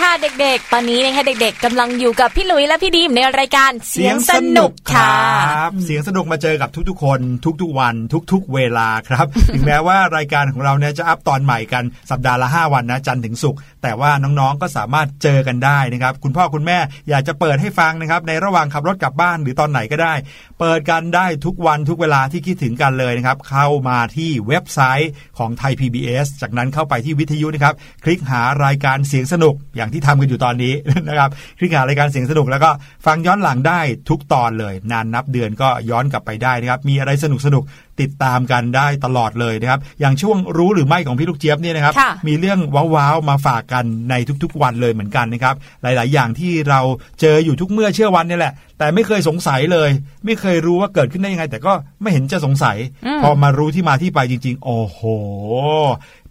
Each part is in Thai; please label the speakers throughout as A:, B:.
A: ค่ะเด็กๆ ตอนนี้นะคะเด็กๆกำลังอยู่กับพี่หลุยและพี่ดีมในรายการเสียงสนุกค่ะ
B: เสียงสนุกมาเจอกับทุกๆ คน ทุกๆ วัน ทุกๆ เวลาครับ ถึงแม้ว่ารายการของเราเนี่ยจะอัพตอนใหม่กันสัปดาห์ละ 5 วันนะจันทร์ถึงศุกร์แต่ว่าน้องๆก็สามารถเจอกันได้นะครับ คุณพ่อคุณแม่อยากจะเปิดให้ฟังนะครับ ในระหว่างขับรถกลับบ้านหรือตอนไหนก็ได้ เปิดกันได้ทุกวันทุกเวลาที่คิดถึงกันเลยนะครับ เข้ามาที่เว็บไซต์ของไทย PBS จากนั้นเข้าไปที่วิทยุนะครับ คลิกหารายการเสียงสนุกอย่างที่ทำกันอยู่ตอนนี้นะครับ คลิกหารายการเสียงสนุกแล้วก็ฟังย้อนหลังได้ทุกตอนเลย นานนับเดือนก็ย้อนกลับไปได้นะครับ มีอะไรสนุกสนุก ติดตามกันได้ตลอดเลยนะครับ อย่างช่วงรู้หรือไม่ของพี่ลูกเจี๊ยบเนี่ยนะครับ
A: ค่ะ
B: มีเรื่องว้าวๆมาฝากกันในทุกๆวันเลยเหมือนกันนะครับ หลายๆ อย่างที่เราเจออยู่ทุกเมื่อเชื่อวันเนี่ยแหละ แต่ไม่เคยสงสัยเลย ไม่เคยรู้ว่าเกิดขึ้นได้ยังไง แต่ก็ไม่เห็นจะสงสัย พอมารู้ที่มาที่ไปจริง ๆ โอ้โห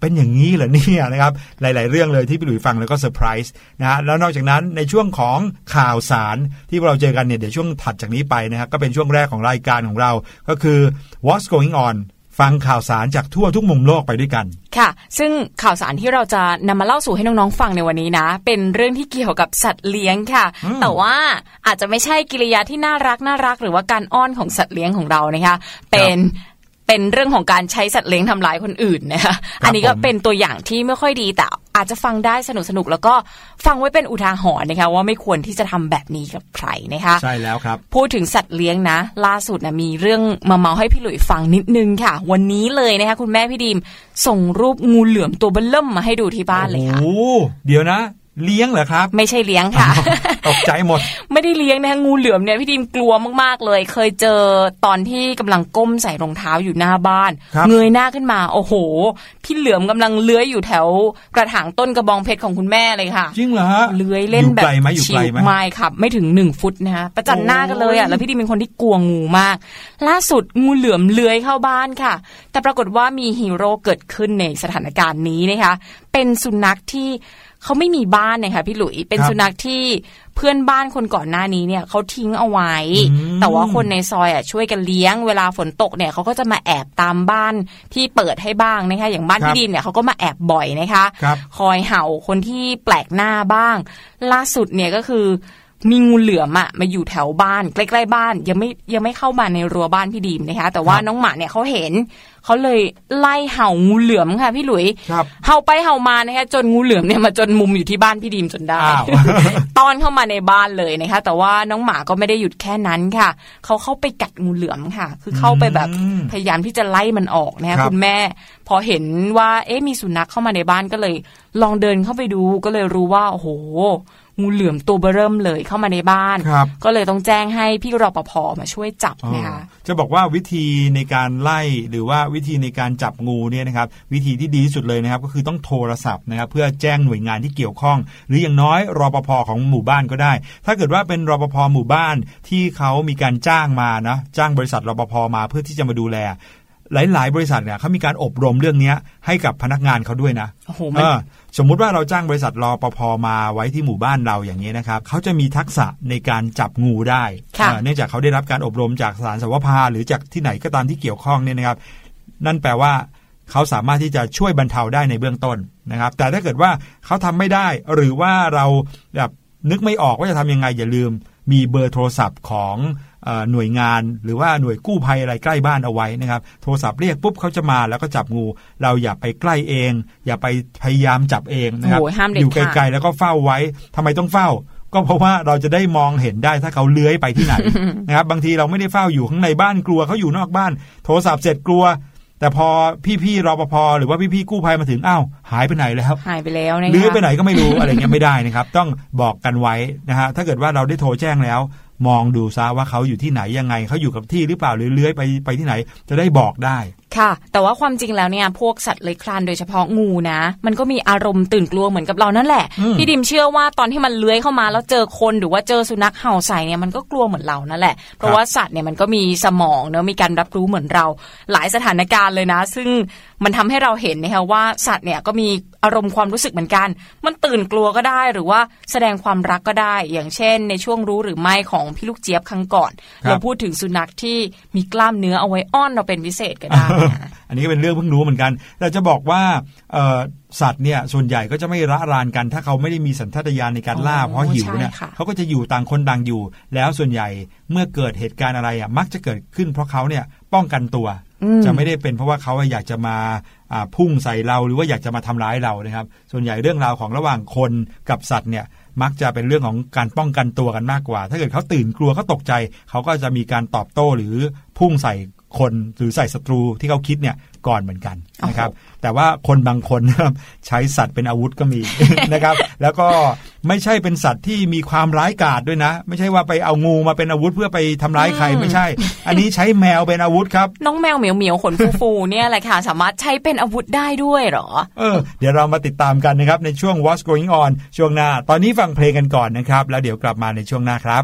B: เป็นอย่างนี้เหรอเนี่ยนะครับ หลาย ๆ เรื่องเลยที่พี่หลุยฟังแล้วก็เซอร์ไพรส์นะฮะแล้วนอกจากนั้นในช่วงของข่าวสารที่เราเจอกันเนี่ยเดี๋ยวช่วงถัดจากนี้ไปนะครับก็เป็นช่วงแรกของรายการของเรา ก็คือ What's Going On ฟังข่าวสารจากทั่วทุกมุมโลกไปด้วยกัน
A: ค่ะ ซึ่งข่าวสารที่เราจะนำมาเล่าสู่ให้น้องๆฟังในวันนี้นะ เป็นเรื่องที่เกี่ยวกับสัตว์เลี้ยงค่ะ
B: อืม
A: แต่ว่าอาจจะไม่ใช่กิริยาที่น่ารักน่ารัก หรือว่าการอ้อนของสัตว์เลี้ยงของเรานะคะ เป็นเป็นเรื่องของการใช้สัตว์เลี้ยงทำร้ายคนอื่นนะคะ อันนี้ก็
B: ผม
A: เป็นตัวอย่างที่ไม่ค่อยดีแต่ อาจจะฟังได้สนุกสนุกๆแล้วก็ฟังไว้เป็นอุทาหรณ์นะคะว่าไม่ควรที่จะทำแบบนี้กับใครนะคะ
B: ใช่แล้วครับ
A: พูดถึงสัตว์เลี้ยงนะ ล่าสุดนะมีเรื่องมาเมาให้พี่หลุยฟังนิดนึงค่ะ วันนี้เลยนะคะคุณแม่พี่ดีมส่งรูปงูเหลือมตัวเบลเริ่มมาให้ดูที่บ้านเลยค่ะ
B: โอ้โหเดี๋ยวนะ เลี้ยงเหรอครับ
A: ไม่ใช่เลี้ยงค่ะ
B: ตกใจหมด
A: ไม่ได้เลี้ยงนะคะงูเหลือมเนี่ยพี่ดีมกลัวมากๆเลย เคยเจอตอนที่กำลังก้มใส่รองเท้าอยู่หน้าบ้าน
B: ครับ
A: เงยหน้าขึ้นมาโอ้โห พี่เหลือมกำลังเลื้อยอยู่แถวกระถางต้นกระบองเพชรของคุณแม่เลยค่ะ
B: จริงเหรอฮะ
A: เลื้อยเล่น
B: อยู่
A: แบบ
B: ไกลไหมอยู่ไกลไหม
A: ชิวไม่ครับไม่ถึงหนึ่งฟุตนะคะประจันหน้ากันเลยอะแล้วพี่ดีเป็นคนที่กลัวงูมาก ล่าสุดงูเหลือมเลื้อยเข้าบ้านค่ะ แต่ปรากฏว่ามีฮีโร่เกิดขึ้นในสถานการณ์นี้นะคะเป็นสุนัขที่ เขาไม่มีบ้านนะคะพี่หลุยเป็น
B: ครับ
A: สุนัขที่เพื่อนบ้านคนก่อนหน้านี้เนี่ยเขาทิ้งเอาไว้
B: อืม
A: แต่ว่าคนในซอยอะช่วยกันเลี้ยงเวลาฝนตกเนี่ยเขาก็จะมาแอบตามบ้านที่เปิดให้บ้างนะคะอย่างบ้าน
B: ครับ
A: พี่ดีมเนี่ยเขาก็มาแอบบ่อยนะคะ
B: ครับ
A: คอยเห่าคนที่แปลกหน้าบ้าง ล่าสุดเนี่ยก็คือ มีงูเหลือมอะมาอยู่แถวบ้านใกล้ๆบ้าน ยังไม่ยังไม่เข้ามาในรั้วบ้านพี่ดีมนะคะแต่ว่า
B: ครับ
A: น้องหมาเนี่ยเขาเห็นเขาเลยไล่เห่างูเหลือมค่ะพี่หลุย
B: ครับ
A: เห่าไปเห่ามานะคะจนงูเหลือมเนี่ยมาจนมุมอยู่ที่บ้านพี่ดีมจนได้
B: อ้าว
A: ตอนเข้ามาในบ้านเลยนะคะ แต่ว่าน้องหมาก็ไม่ได้หยุดแค่นั้นค่ะเขาเข้าไปกัดงูเหลือมค่ะ คือเข้าไปแบบ
B: อืม
A: พยายามที่จะไล่มันออกนะ
B: ครั
A: คะ
B: บ
A: คุณแม่ พอเห็นว่าเอ๊ะมีสุนัขเข้ามาในบ้านก็เลย ลองเดินเข้าไปดูก็เลยรู้ว่าโอ้โห งูเหลือมตัวเบอเริ่มเลยเข้ามาในบ้าน
B: ครับ
A: ก็เลยต้องแจ้งให้พี่รปภมาช่วยจับ
B: อ๋อ
A: นะคะ
B: จะบอกว่าวิธีในการไล่หรือว่าวิธีในการจับงูเนี่ยนะครับวิธีที่ดีที่สุดเลยนะครับก็คือต้องโทรศัพท์นะครับเพื่อแจ้งหน่วยงานที่เกี่ยวข้อง หรืออย่างน้อยรปภของหมู่บ้านก็ได้ ถ้าเกิดว่าเป็นรปภหมู่บ้านที่เขามีการจ้างมานะจ้างบริษัทรปภมาเพื่อที่จะมาดูแล หลาย ๆ บริษัทเนี่ยเขามีการอบรมเรื่องเนี้ยให้กับพนักงานเขาด้วยนะ
A: โอ้โหมัน
B: เออสมมุติว่าเราจ้างบริษัทรอปภมาไว้ที่หมู่บ้านเราอย่างนี้นะครับเขาจะมีทักษะในการจับงูได้
A: ค่ะ
B: เออเนื่องจากเขาได้รับการอบรมจากสถารสวภาหรือจากที่ไหนก็ตามที่เกี่ยวข้องเนี่ยนะครับ นั่นแปลว่าเขาสามารถที่จะช่วยบรรเทาได้ในเบื้องต้นนะครับ แต่ถ้าเกิดว่าเขาทำไม่ได้หรือว่าเราแบบนึกไม่ออกว่าจะทำยังไงอย่าลืมมีเบอร์โทรศัพท์ของเออ หน่วยงาน หรือว่าหน่วยกู้ภัยอะไรใกล้บ้านเอาไว้นะครับ โทรศัพท์เรียกปุ๊บเขาจะมาแล้วก็จับงู เราอย่าไปใกล้เอง อย่าไปพยายามจับเองนะครับ
A: โอ้ยห้ามเด็ด
B: อยู่
A: ขาด
B: ไกลๆแล้วก็เฝ้าไว้ทำไมต้องเฝ้าก็เพราะว่าเราจะได้มองเห็นได้ถ้าเขาเลื้อยไปที่ไหนนะครับบางทีเราไม่ได้เฝ้าอยู่ข้างในบ้านกลัวเขาอยู่นอกบ้าน โทรศัพท์เสร็จกลัว แต่พอพี่ๆรปภหรือว่าพี่ๆกู้ภัยมาถึงอ้าวหายไปไหนแล้ว
A: หายไปแล้วนะคะ
B: เลื้อยไปไหนก็ไม่รู้อะไรเงี้ยไม่ได้นะครับ ต้องบอกกันไว้นะฮะถ้าเกิดว่าเราได้โทรแจ้งแล้ว มองดูซะว่าเขาอยู่ที่ไหนยังไงเขาอยู่กับที่หรือเปล่าหรือเลื้อยไปไปที่ไหน จะได้บอกได้
A: ค่ะ แต่ว่าความจริงแล้วเนี่ยพวกสัตว์เลื้อยคลานโดยเฉพาะงูนะ มันก็มีอารมณ์ตื่นกลัวเหมือนกับเรานั่นแหละ
B: อืม
A: พี่ดิมเชื่อว่าตอนที่มันเลื้อยเข้ามาแล้วเจอคนหรือว่าเจอสุนัขเห่าใส่เนี่ยมันก็กลัวเหมือนเรานั่นแหละ เพราะว่าสัตว์เนี่ยมันก็มีสมองเนอะมีการรับรู้เหมือนเรา หลายสถานการณ์เลยนะ ซึ่งมันทำให้เราเห็นนะคะว่าสัตว์เนี่ยก็มีอารมณ์ความรู้สึกเหมือนกัน มันตื่นกลัวก็ได้หรือว่าแสดงความรักก็ได้ อย่างเช่น ในช่วงรู้หรือไม่ของของพี่ลูกเจี๊ยบครั้งก่อน
B: ครับ
A: เราพูดถึงสุนัขที่มีกล้ามเนื้อเอาไว้อ้อนเราเป็นพิเศษก็ได้นะ
B: อันนี้ก็เป็นเรื่องเพิ่งรู้เหมือนกันเราจะบอกว่าเอ่อสัตว์เนี่ยส่วนใหญ่ก็จะไม่ระรานกัน ถ้าเขาไม่ได้มีสัญชาตญาณในการล่า
A: อ๋อ
B: เพราะหิวเนี่ย
A: ใช่ค่ะ
B: เขาก็จะอยู่ต่างคนต่างอยู่ แล้วส่วนใหญ่เมื่อเกิดเหตุการณ์อะไรอะมักจะเกิดขึ้นเพราะเขาเนี่ยป้องกันตัว
A: อืม
B: จะไม่ได้เป็นเพราะว่าเขาอยากจะมาอ่าพุ่งใส่เราหรือว่าอยากจะมาทำร้ายเรานะครับ ส่วนใหญ่เรื่องราวของระหว่างคนกับสัตว์เนี่ยมักจะเป็นเรื่องของการป้องกันตัวกันมากกว่า ถ้าเกิดเขาตื่นกลัวเขาตกใจ เขาก็จะมีการตอบโต้หรือพุ่งใส่ คนหรือใส่ศัตรูที่เขาคิดเนี่ยก่อนเหมือนกันนะครับ แต่ว่าคนบางคนนะครับใช้สัตว์เป็นอาวุธก็มีนะครับ แล้วก็ไม่ใช่เป็นสัตว์ที่มีความร้ายกาจด้วยนะ ไม่ใช่ว่าไปเอางูมาเป็นอาวุธเพื่อไปทำร้ายใครไม่ใช่ อันนี้ใช้แมวเป็นอาวุธครับ
A: น้องแมวเหมียวเหมียวๆขนฟูๆเนี่ยแหละค่ะสามารถใช้เป็นอาวุธได้ด้วยเหรอ
B: เออ เดี๋ยวเรามาติดตามกันนะครับในช่วง What's Going On ช่วงหน้า ตอนนี้ฟังเพลงกันก่อนนะครับ แล้วเดี๋ยวกลับมาในช่วงหน้าครับ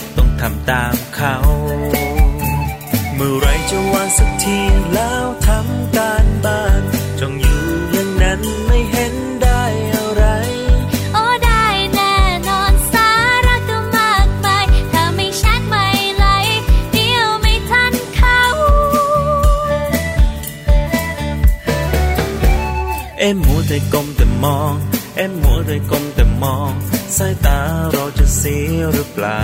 C: ง ทำตามเขา เมื่อไรจะวางสักทีแล้วทำการบ้านจงอยู่อย่างนั้นไม่เห็นได้อะไร
D: โอ้ได้แน่นอนสาระก็มากมายถ้าไม่ชัดไม่ไหลเดียวไม่ทันเขา
C: เอ็มมัวแต่ก้มแต่มอง เอ็มมัวแต่ก้มแต่มอง สายตาเราจะเสียหรือเปล่า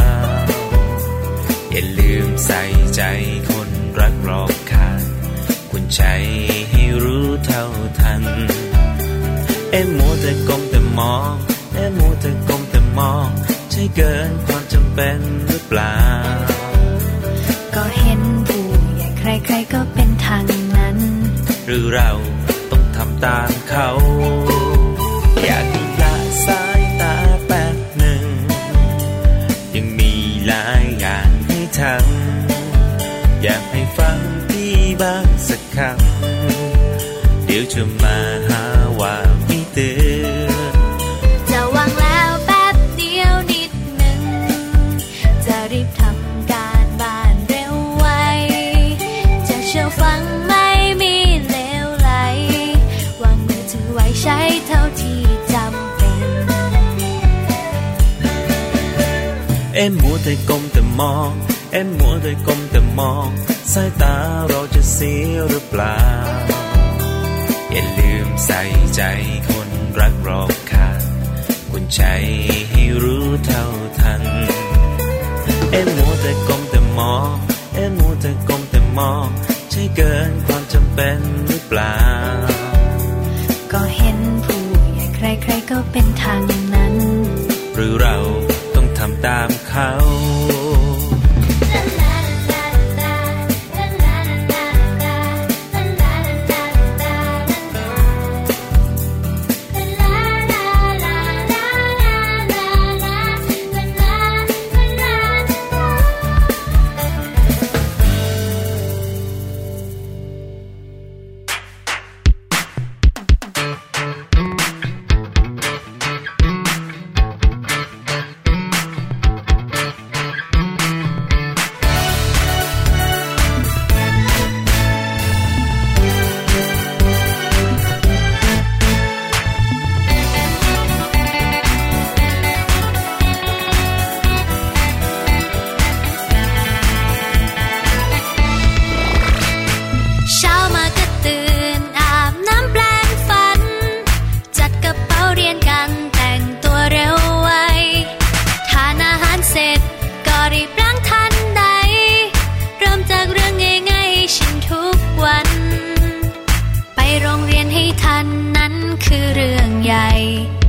C: อย่าลืมใส่ใจคนรักรอบค่างคุณใจให้รู้เท่าทัน เอ็มมัวแต่ก้มแต่มอง เอ็มมัวแต่ก้มแต่มอง ใช่เกินความจำเป็นหรือเปล่า
D: ก็เห็นผู้ใหญ่ใครๆก็เป็นทางนั้น
C: หรือเราต้องทำตามเขา อยาก มมัวแต่ก้มแต่มอง เอ็มมัวแต่ก้มแต่มอง สายตาเราจะเสียหรือเปล่า อย่าลืมใส่ใจคนรักรอบค่างคุณใจให้รู้เท่าทัน เอ็มมัวแต่ก้มแต่มอง เอ็มมัวแต่ก้มแต่มอง ใช่เกินความจำเป็นหรือเปล่า
D: ก็เห็นผู้ใหญ่ใครๆก็เป็นทางนั้น
C: หรือเราต้องทำตามเขา「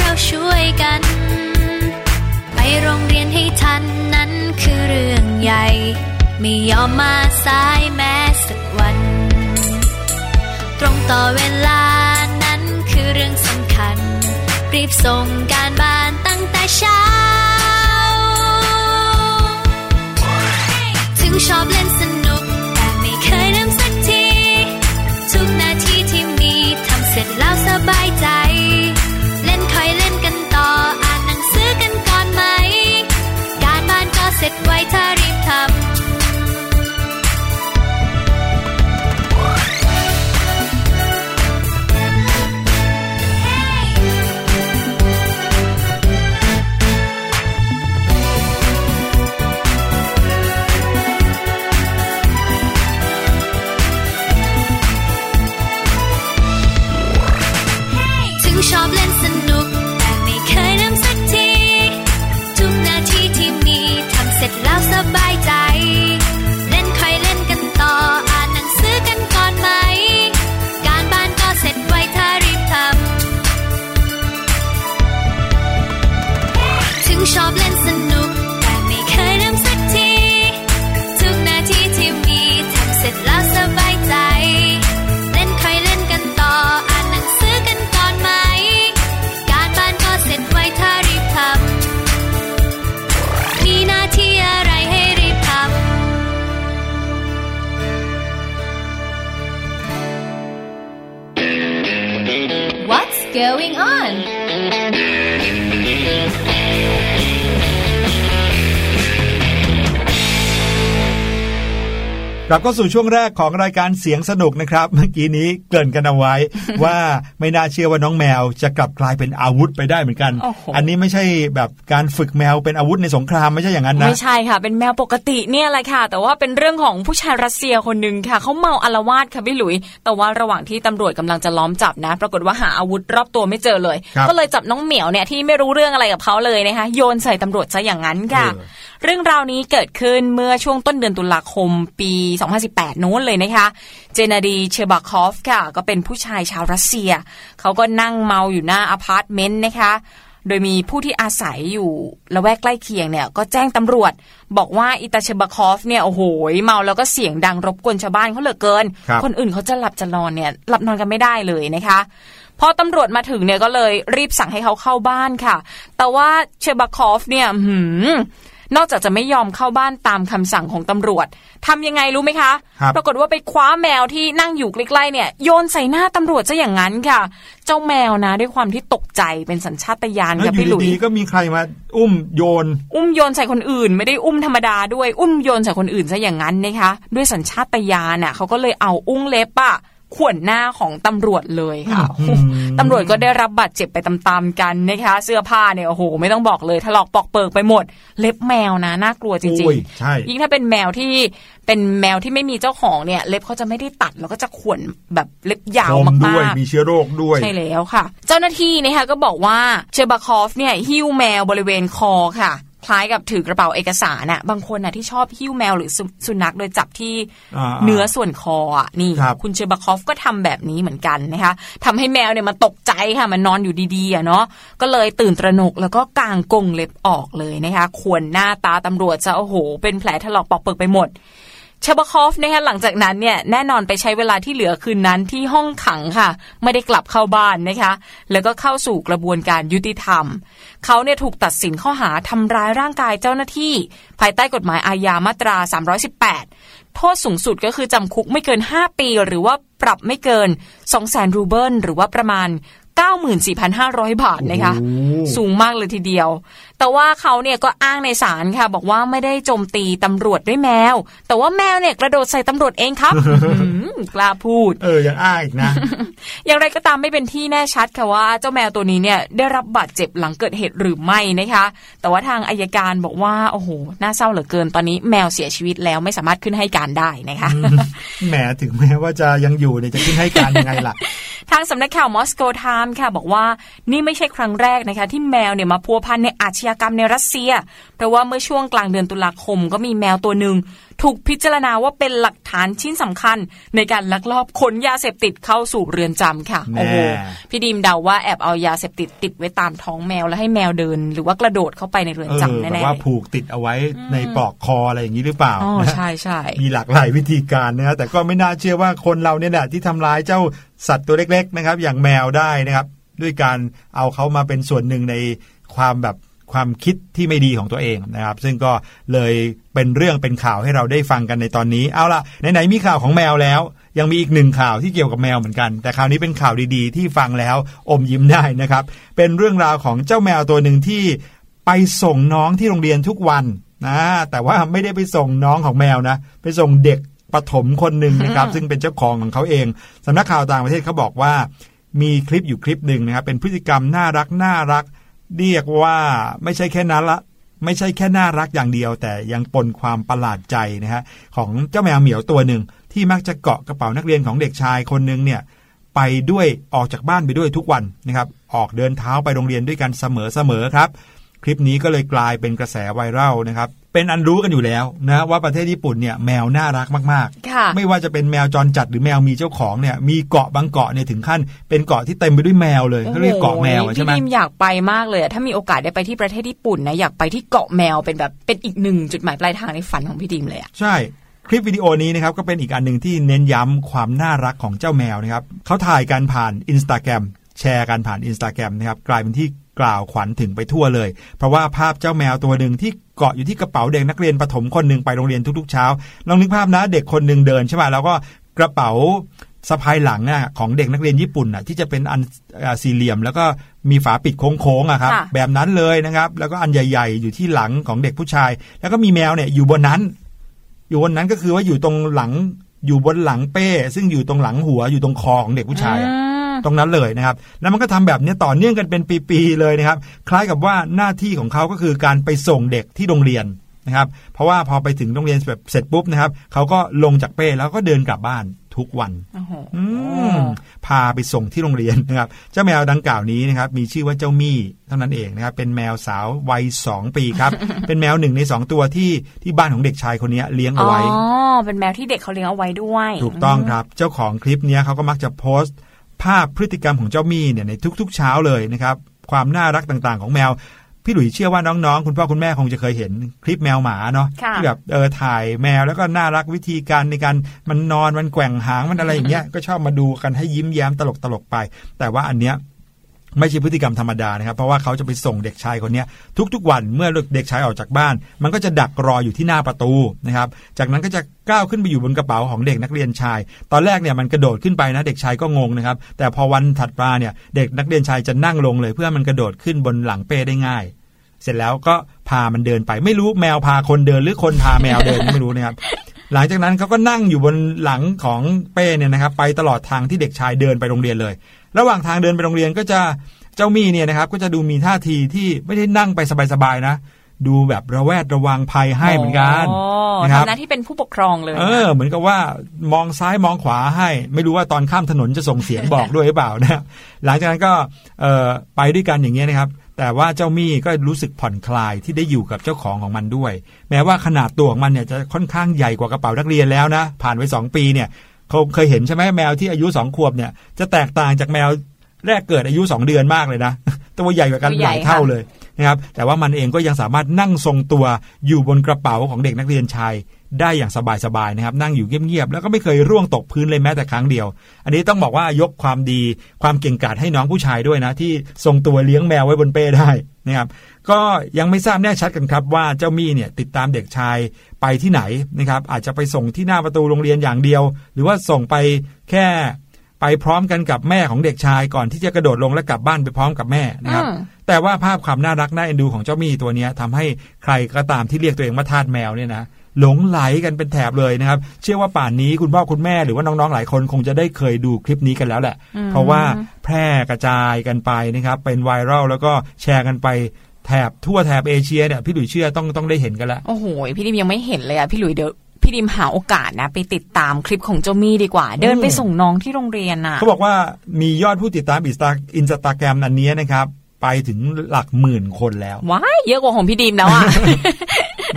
D: เราช่วยกัน ไปโรงเรียนให้ทันนั้นคือเรื่องใหญ่ ไม่ยอมมาสายแม้สักวัน ตรงต่อเวลานั้นคือเรื่องสำคัญ รีบส่งการบ้านตั้งแต่เช้า ถึงชอบเล่นสน เสร็จไวถ้ารีบทำ ลับเข้า
B: สู่ช่วงแรกของรายการเสียงสนุกนะครับ เมื่อกี้นี้เกริ่นกันเอาไว้ ว่าไม่น่าเชื่อว่าน้องแมวจะกลับกลายเป็นอาวุธไปได้เหมือนกัน
A: โอ้โห
B: อันนี้ไม่ใช่แบบการฝึกแมวเป็นอาวุธในสงครามไม่ใช่อย่างนั้นนะ
A: ไม่ใช่ค่ะ เป็นแมวปกติเนี่ยแหละค่ะ แต่ว่าเป็นเรื่องของผู้ชายรัสเซียคนหนึ่งค่ะเขาเมาอารวาสค่ะพี่หลุย แต่ว่าระหว่างที่ตำรวจกำลังจะล้อมจับนะ ปรากฏว่าหาอาวุธรอบตัวไม่เจอเลย
B: ครับ
A: ก็เลยจับน้องเหมียวเนี่ยที่ไม่รู้เรื่องอะไรกับเขาเลยนะคะโยนใส่ตำรวจซะอย่างนั้นค่ะ
B: เออ
A: เรื่องราวนี้เกิดขึ้นเมื่อช่วงต้นเดือนตุลาคมปี2018 นู้นเลยนะคะ เจนาดีเชบาคอฟค่ะ ก็เป็นผู้ชายชาวรัสเซีย เขาก็นั่งเมาอยู่หน้าอพาร์ตเมนต์นะคะ โดยมีผู้ที่อาศัยอยู่ละแวกใกล้เคียงเนี่ย ก็แจ้งตำรวจ บอกว่าอิตาเชบาคอฟเนี่ย โอ้โห เมาแล้วก็เสียงดังรบกวนชาวบ้านเขาเหลือเกิน
B: ครับ
A: คนอื่นเขาจะหลับจะนอนเนี่ยหลับนอนกันไม่ได้เลยนะคะพอตำรวจมาถึงเนี่ยก็เลยรีบสั่งให้เขาเข้าบ้านค่ะ แต่ว่าเชบาคอฟเนี่ยหืม นอกจากจะไม่ยอมเข้าบ้านตามคำสั่งของตำรวจทำยังไงรู้ไหมคะ
B: ครับ
A: ปรากฏว่าไปคว้าแมวที่นั่งอยู่ใกล้ๆเนี่ยโยนใส่หน้าตำรวจซะอย่างนั้นค่ะ เจ้าแมวนะ ด้วยความที่ตกใจเป็นสัญชาตญาณ
B: แล้ว
A: ค่ะ
B: อ
A: พี่หลุ
B: ยู่
A: ย
B: ดีๆก็มีใครมา อุ้มโยน
A: อุ้มโยนใส่คนอื่น ไม่ได้อุ้มธรรมดาด้วยอุ้มโยนใส่คนอื่นซะอย่างนั้นนะคะด้วยสัญชาตญาณน่ะเขาก็เลยเอาอุ้งเล็บอะ ข่วนหน้าของตำรวจเลยค่ะ
B: อื้อหือ
A: ตำรวจก็ได้รับบาดเจ็บไปตามๆกันนะคะ เสื้อผ้าเนี่ยโอ้โหไม่ต้องบอกเลยถลอกปอกเปิกไปหมด เล็บแมวนะน่ากลัวจริง
B: โอ้ยใช่
A: ยิ่งถ้าเป็นแมวที่เป็นแมวที่ไม่มีเจ้าของเนี่ย เล็บเขาจะไม่ได้ตัดแล้วก็จะข่วนแบบเล็บยาว
B: คม
A: มา
B: ด้วย
A: กๆ
B: มีเชื้อโรคด้วย
A: ใช่แล้วค่ะ เจ้าหน้าที่นะคะก็บอกว่าเชบาคอฟเนี่ยหิ้วแมวบริเวณคอค่ะ คล้ายกับถือกระเป๋าเอกสารน่ะบางคนน่ะที่ชอบหิ้วแมวหรือสุสุนัขโดยจับที่
B: อ่า
A: เนื้อส่วนคออะนี่
B: ครับ
A: คุณเชบาคอฟก็ทำแบบนี้เหมือนกันนะคะทำให้แมวเนี่ยมันตกใจค่ะมันนอนอยู่ดีๆอะเนาะก็เลยตื่นตระหนกแล้วก็กางกรงเล็บออกเลยนะคะขวนหน้าตาตำรวจจะโอ้โห เป็นแผลถลอกปอกเปิกไปหมด ชบคอฟนะคะหลังจากนั้นเนี่ยแน่นอนไปใช้เวลาที่เหลือคืนนั้นที่ห้องขังค่ะ ไม่ได้กลับเข้าบ้านนะคะ แล้วก็เข้าสู่กระบวนการยุติธรรม เขาเนี่ยถูกตัดสินข้อหาทำร้ายร่างกายเจ้าหน้าที่ ภายใต้กฎหมายอาญามาตรา 318 โทษสูงสุดก็คือจำคุกไม่เกิน 5 ปี หรือว่าปรับไม่เกิน 2 0 0 0 0 0 รูเบิลหรือว่าประมาณ 94,500 บาทนะคะ
B: โอ้โห
A: สูงมากเลยทีเดียว แต่ว่าเขาเนี่ยก็อ้างในศาลค่ะ บอกว่าไม่ได้โจมตีตำรวจด้วยแมว แต่ว่าแมวเนี่ยกระโดดใส่ตำรวจเองครับอื้อหือกล้าพูด
B: เออยังอ้างอีกนะ
A: อย่างไรก็ตามไม่เป็นที่แน่ชัดค่ะว่าเจ้าแมวตัวนี้เนี่ยได้รับบาดเจ็บหลังเกิดเหตุหรือไม่นะคะ แต่ว่าทางอายการบอกว่าโอ้โหน่าเศร้าเหลือเกินตอนนี้แมวเสียชีวิตแล้วไม่สามารถขึ้นให้การได้นะคะ
B: แหมถึงแม้ว่าจะยังอยู่เนี่ยจะขึ้นให้การยังไงล่ะ
A: ทางสำนักข่าวมอสโกไทม์ค่ะบอกว่านี่ไม่ใช่ครั้งแรกนะคะที่แมวเนี่ยมาพัวพันในอาชญากรรมในรัสเซีย เพราะว่าเมื่อช่วงกลางเดือนตุลาคมก็มีแมวตัวหนึ่ง ถูกพิจารณาว่าเป็นหลักฐานชิ้นสำคัญ ในการลักลอบขนยาเสพติดเข้าสู่เรือนจำค่ะ
B: แน่
A: โอ้โหพี่ดีมเดาว่าแอบเอายาเสพติดติดไว้ตามท้องแมวแล้วให้แมวเดิน หรือว่ากระโดดเข้าไปในเรือน
B: เออ
A: จำ
B: แบ
A: แน่
B: บ
A: ๆ
B: ว่า
A: เลย
B: ผูกติดเอาไว้ในปลอกคออะไรอย่างนี้หรือเปล่า
A: อ๋อ
B: นะ
A: ใช่ใช่
B: มีหลากหลายวิธีการนะฮะแต่ก็ไม่น่าเชื่อว่าคนเราเนี่ยแหละที่ทำร้ายเจ้าสัตว์ตัวเล็ก ๆ นะครับ อย่างแมวได้นะครับ ด้วยการเอาเขามาเป็นส่วนหนึ่งในความแบบ ความคิดที่ไม่ดีของตัวเองนะครับ ซึ่งก็เลยเป็นเรื่องเป็นข่าวให้เราได้ฟังกันในตอนนี้ เอาล่ะไหนๆมีข่าวของแมวแล้ว ยังมีอีกหนึ่งข่าวที่เกี่ยวกับแมวเหมือนกัน แต่คราวนี้เป็นข่าวดีๆ ที่ฟังแล้วอมยิ้มได้นะครับ เป็นเรื่องราวของเจ้าแมวตัวหนึ่งที่ไปส่งน้องที่โรงเรียนทุกวันนะแต่ว่าไม่ได้ไปส่งน้องของแมวนะ ไปส่งเด็กปฐมคนหนึ่งนะครับ ซึ่งเป็นเจ้าของของเขาเองสำนักข่าวต่างประเทศเขาบอกว่า มีคลิปอยู่คลิปหนึ่งนะครับเป็นพฤติกรรมน่ารักน่ารัก เรียกว่าไม่ใช่แค่นั้นละไม่ใช่แค่น่ารักอย่างเดียว แต่ยังปนความประหลาดใจนะฮะของเจ้าแมวเหมียวตัวหนึ่งที่มักจะเกาะกระเป๋านักเรียนของเด็กชายคนหนึ่งเนี่ยไปด้วยออกจากบ้านไปด้วยทุกวันนะครับออกเดินเท้าไปโรงเรียนด้วยกันเสมอๆครับ คลิปนี้ก็เลยกลายเป็นกระแสไวรัลนะครับเป็นอันรู้กันอยู่แล้วนะว่าประเทศญี่ปุ่นเนี่ยแมวน่ารักมาก
A: ค่ะ
B: ๆไม่ว่าจะเป็นแมวจรจัดหรือแมวมีเจ้าของเนี่ยมีเกาะบางเกาะเนี่ยถึงขั้นเป็นเกาะที่เต็มไปด้วยแมวเลยเขาเรียกเกาะแมวอะใช่ไหม
A: พี่ดิมอยากไปมากเลยอะถ้ามีโอกาสได้ไปที่ประเทศญี่ปุ่นนะอยากไปที่เกาะแมวเป็นแบบเป็นอีกหนึ่งจุดหมายปลายทางในฝันของพี่ดิมเลยอะ
B: ใช่คลิปวิดีโอนี้นะครับก็เป็นอีกอันหนึ่งที่เน้นย้ำความน่ารักของเจ้าแมวนะครับเขาถ่ายกันผ่านอินสตาแกรมแชร์กันผ่านอินสตาแกรมนะครับกลายเป็นที่ กล่าวขวัญถึงไปทั่วเลย เพราะว่าภาพเจ้าแมวตัวหนึ่งที่เกาะอยู่ที่กระเป๋าเด็กนักเรียนประถมคนหนึ่งไปโรงเรียนทุกๆเช้าลองนึกภาพนะเด็กคนหนึ่งเดินใช่ไหมแล้วก็กระเป๋าสะพายหลังอะของเด็กนักเรียนญี่ปุ่นอะที่จะเป็นอันอ่าสี่เหลี่ยม แล้วก็มีฝาปิดโค้งๆอะครับ
A: ค่ะ
B: แบบนั้นเลยนะครับ แล้วก็อันใหญ่ ๆ อยู่ที่หลังของเด็กผู้ชาย แล้วก็มีแมวเนี่ยอยู่บนนั้น อยู่บนนั้นก็คือว่าอยู่ตรงหลังอยู่บนหลังเป้ ซึ่งอยู่ตรงหลังหัวอยู่ตรงคอของเด็กผู้ชายอะ
A: อืม
B: ตรงนั้นเลยนะครับแล้วมันก็ทำแบบนี้ต่อเนื่องกันเป็นปีๆเลยนะครับ คล้ายกับว่าหน้าที่ของเขาก็คือการไปส่งเด็กที่โรงเรียนนะครับเพราะว่าพอไปถึงโรงเรียนแบบเสร็จปุ๊บนะครับเขาก็ลงจากเป้แล้วก็เดินกลับบ้านทุกวัน
A: โอ้โห
B: อืมพาไปส่งที่โรงเรียนนะครับ เจ้าแมวดังกล่าวนี้นะครับ มีชื่อว่าเจ้ามี่เท่านั้นเองนะครับ เป็นแมวสาววัยสองปีครับ เป็นแมวหนึ่งในสองตัวที่ที่บ้านของเด็กชายคนนี้เลี้ยง
A: อ๋
B: เอา
A: อ
B: ไว้
A: เป็นแมวที่เด็กเขาเลี้ยงเอาไว้ด้วย
B: ถูกต้องครับ เจ้าของคลิปเนี้ยเขาก็มักจะโพสต์ ภาพพฤติกรรมของเจ้ามี่เนี่ยในทุกๆ เช้าเลยนะครับความน่ารักต่างๆ ของแมวพี่หลุยเชื่อว่าน้องๆ คุณพ่อคุณแม่คงจะเคยเห็นคลิปแมวหมาเนาะ
A: ค่ะ
B: ที่แบบเออถ่ายแมวแล้วก็น่ารักวิธีการในการมันนอนมันแกว่งหางมันอะไรอย่างเงี้ยก็ชอบมาดูกันให้ยิ้มแย้มตลกๆไป แต่ว่าอันเนี้ย ไม่ใช่พฤติกรรมธรรมดานะครับ เพราะว่าเขาจะไปส่งเด็กชายคนนี้ทุกๆวันเมื่อเด็กชายออกจากบ้าน มันก็จะดักรออยู่ที่หน้าประตูนะครับจากนั้นก็จะก้าวขึ้นไปอยู่บนกระเป๋าของเด็กนักเรียนชาย ตอนแรกเนี่ยมันกระโดดขึ้นไปนะเด็กชายก็งงนะครับแต่พอวันถัดมาเนี่ยเด็กนักเรียนชายจะนั่งลงเลย เพื่อมันกระโดดขึ้นบนหลังเป้ได้ง่าย เสร็จแล้วก็พามันเดินไปไม่รู้แมวพาคนเดินหรือคนพาแมวเดินไม่รู้นะครับหลังจากนั้นเขาก็นั่งอยู่บนหลังของเป้เนี่ยนะครับ ไปตลอดทางที่เด็กชายเดินไปโรงเรียนเลย ระหว่างทางเดินไปโรงเรียนก็จะเจ้ามี่เนี่ยนะครับก็จะดูมีท่าทีที่ไม่ได้นั่งไปสบายๆนะ ดูแบบระแวดระวังภัยให้เหมือนกัน
A: อ๋อ
B: นะครับ
A: ทำหน้าที่เป็นผู้ปกครองเลย
B: เออ เหมือนกับว่ามองซ้ายมองขวาให้ ไม่รู้ว่าตอนข้ามถนนจะส่งเสียงบอกด้วยหรือเปล่านะหลังจากนั้นก็เอ่อไปด้วยกันอย่างเงี้ยนะครับแต่ว่าเจ้ามี่ก็รู้สึกผ่อนคลายที่ได้อยู่กับเจ้าของของมันด้วย แม้ว่าขนาดตัวของมันเนี่ยจะค่อนข้างใหญ่กว่ากระเป๋านักเรียนแล้วนะ ผ่านไปสองปีเนี่ย เขาเคยเห็นใช่ไหมแมวที่อายุสองขวบเนี่ยจะแตกต่างจากแมวแรกเกิดอายุสองเดือนมากเลยนะ ตัวใหญ่กว่ากัน
A: ตัว
B: ห
A: ใหญ่
B: ลายเท่า
A: ค่ะ
B: เลยนะครับแต่ว่ามันเองก็ยังสามารถนั่งทรงตัวอยู่บนกระเป๋าของเด็กนักเรียนชายได้อย่างสบายๆนะครับ นั่งอยู่เงียบๆแล้วก็ไม่เคยร่วงตกพื้นเลยแม้แต่ครั้งเดียว อันนี้ต้องบอกว่ายกความดีความเก่งกาจให้น้องผู้ชายด้วยนะ ที่ทรงตัวเลี้ยงแมวไว้บนเป้ได้ นะครับก็ยังไม่ทราบแน่ชัดกันครับว่าเจ้ามี่เนี่ยติดตามเด็กชายไปที่ไหนนะครับอาจจะไปส่งที่หน้าประตูโรงเรียนอย่างเดียว หรือว่าส่งไปแค่ไปพร้อมกันกับแม่ของเด็กชายก่อนที่จะกระโดดลงและกลับบ้านไปพร้อมกับแม่นะครับ
A: อืม
B: แต่ว่าภาพความน่ารักน่าเอ็นดูของเจ้ามี่ตัวเนี้ยทำให้ใครก็ตามที่เรียกตัวเองว่าทาสแมวเนี่ยนะ หลงไหลกันเป็นแถบเลยนะครับ เชื่อว่าป่านนี้คุณพ่อคุณแม่หรือว่าน้องๆหลายคนคงจะได้เคยดูคลิปนี้กันแล้วแหละ เพราะว่าแพร่กระจายกันไปนะครับเป็นไวรัลแล้วก็แชร์กันไปแถบทั่วแถบเอเชียเนี่ยพี่หลุยเชื่อต้องต้องได้เห็นกันแล้ว
A: โอ้โหพี่ดิมยังไม่เห็นเลยอะพี่หลุยเดี๋ยวพี่ดิมหาโอกาสนะ ไปติดตามคลิปของเจ้ามี่ดีกว่า เดินไปส่งน้องที่โรงเรียนน่ะ
B: เขาบอกว่ามียอดผู้ติดตามอินสตาอินสตาแกรมอันนี้นะครับ ไปถึงหลักหมื่นคนแล้ว
A: ว้ายเยอะกว่าของพี่ดิมแล้วอะ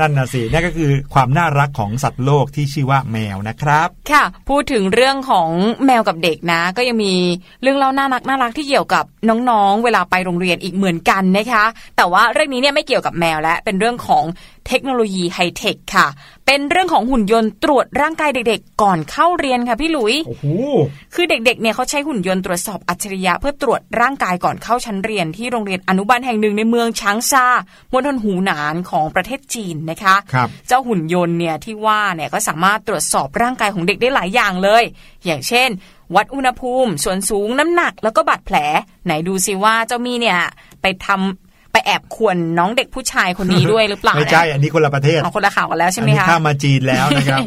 B: นั่นนะสินั่นก็คือความน่ารักของสัตว์โลกที่ชื่อว่าแมวนะครับ
A: ค่ะ พูดถึงเรื่องของแมวกับเด็กนะ ก็ยังมีเรื่องเล่าน่ารักน่ารักที่เกี่ยวกับน้องๆ เวลาไปโรงเรียนอีกเหมือนกันนะคะ แต่ว่าเรื่องนี้เนี่ยไม่เกี่ยวกับแมวและเป็นเรื่องของเทคโนโลยีไฮเทคค่ะ เป็นเรื่องของหุ่นยนต์ตรวจร่างกายเด็กๆ ก่อนเข้าเรียนค่ะพี่หลุย
B: โอ้โห
A: คือเด็กๆ เนี่ยเขาใช้หุ่นยนต์ตรวจสอบอัจฉริยะเพื่อตรวจร่างกายก่อนเข้าชั้นเรียนที่โรงเรียนอนุบาลแห่งหนึ่งในเมืองช้างซามณฑลหูหนานของประเทศจีนนะคะ
B: ครับ
A: เจ้าหุ่นยนต์เนี่ยที่ว่าเนี่ยก็สามารถตรวจสอบร่างกายของเด็กได้หลายอย่างเลย อย่างเช่น วัดอุณหภูมิ ส่วนสูงน้ำหนักแล้วก็บาดแผล ไหนดูสิว่าเจ้ามีเนี่ยไปทำ ไปแอบข่วนน้องเด็กผู้ชายคนนี้ด้วยหรือเปล่า
B: ไม่ใช่อันนี้คนละประเทศ
A: เอาคนละข่าวกันแล้วใช่
B: อั
A: ไหม
B: นี้
A: คะ
B: ข้ามมาจีนแล้วนะครับ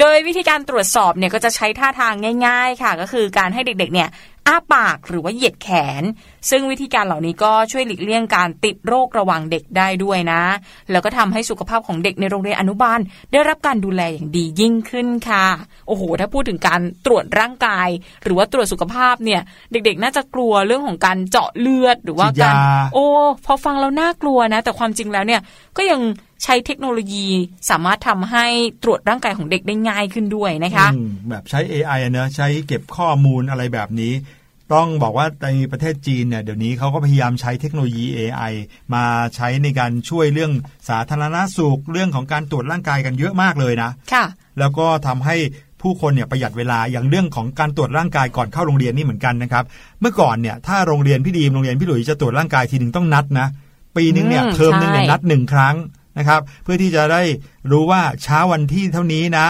A: โดยวิธีการตรวจสอบเนี่ยก็จะใช้ท่าทางง่าย ๆ ค่ะ ก็คือการให้เด็กๆเนี่ย อ้าปากหรือว่าเหยียดแขน ซึ่งวิธีการเหล่านี้ก็ช่วยหลีกเลี่ยงการติดโรคระหว่างเด็กได้ด้วยนะ แล้วก็ทำให้สุขภาพของเด็กในโรงเรียนอนุบาล ได้รับการดูแลอย่างดียิ่งขึ้นค่ะ โอ้โห ถ้าพูดถึงการตรวจร่างกาย หรือว่าตรวจสุขภาพเนี่ย เด็กๆ น่าจะกลัวเรื่องของการเจาะเลือดหรือว่า
B: ฉีดยา
A: การโอ้พอฟังแล้วน่ากลัวนะ แต่ความจริงแล้วเนี่ยก็ยัง ใช้เทคโนโลยีสามารถทำให้ตรวจร่างกายของเด็กได้ง่ายขึ้นด้วยนะคะ
B: อืมแบบใช้ AI อะเนอะใช้เก็บข้อมูลอะไรแบบนี้ต้องบอกว่าในประเทศจีนเนี่ยเดี๋ยวนี้เขาก็พยายามใช้เทคโนโลยี AI มาใช้ในการช่วยเรื่องสาธารณสุขเรื่องของการตรวจร่างกายกันเยอะมากเลยนะ
A: ค่ะ
B: แล้วก็ทำให้ผู้คนเนี่ยประหยัดเวลาอย่างเรื่องของการตรวจร่างกายก่อนเข้าโรงเรียนนี่เหมือนกันนะครับ เมื่อก่อนเนี่ยถ้าโรงเรียนพี่ดีมโรงเรียนพี่หลุยจะตรวจร่างกายทีหนึ่งต้องนัดนะ ปีหนึ่งเนี่ย
A: อืม
B: เทอมหนึ่งเนี่ย
A: ใช่
B: นัดหนึ่งครั้ง นะครับ เพื่อที่จะได้รู้ว่าเช้าวันที่เท่านี้นะ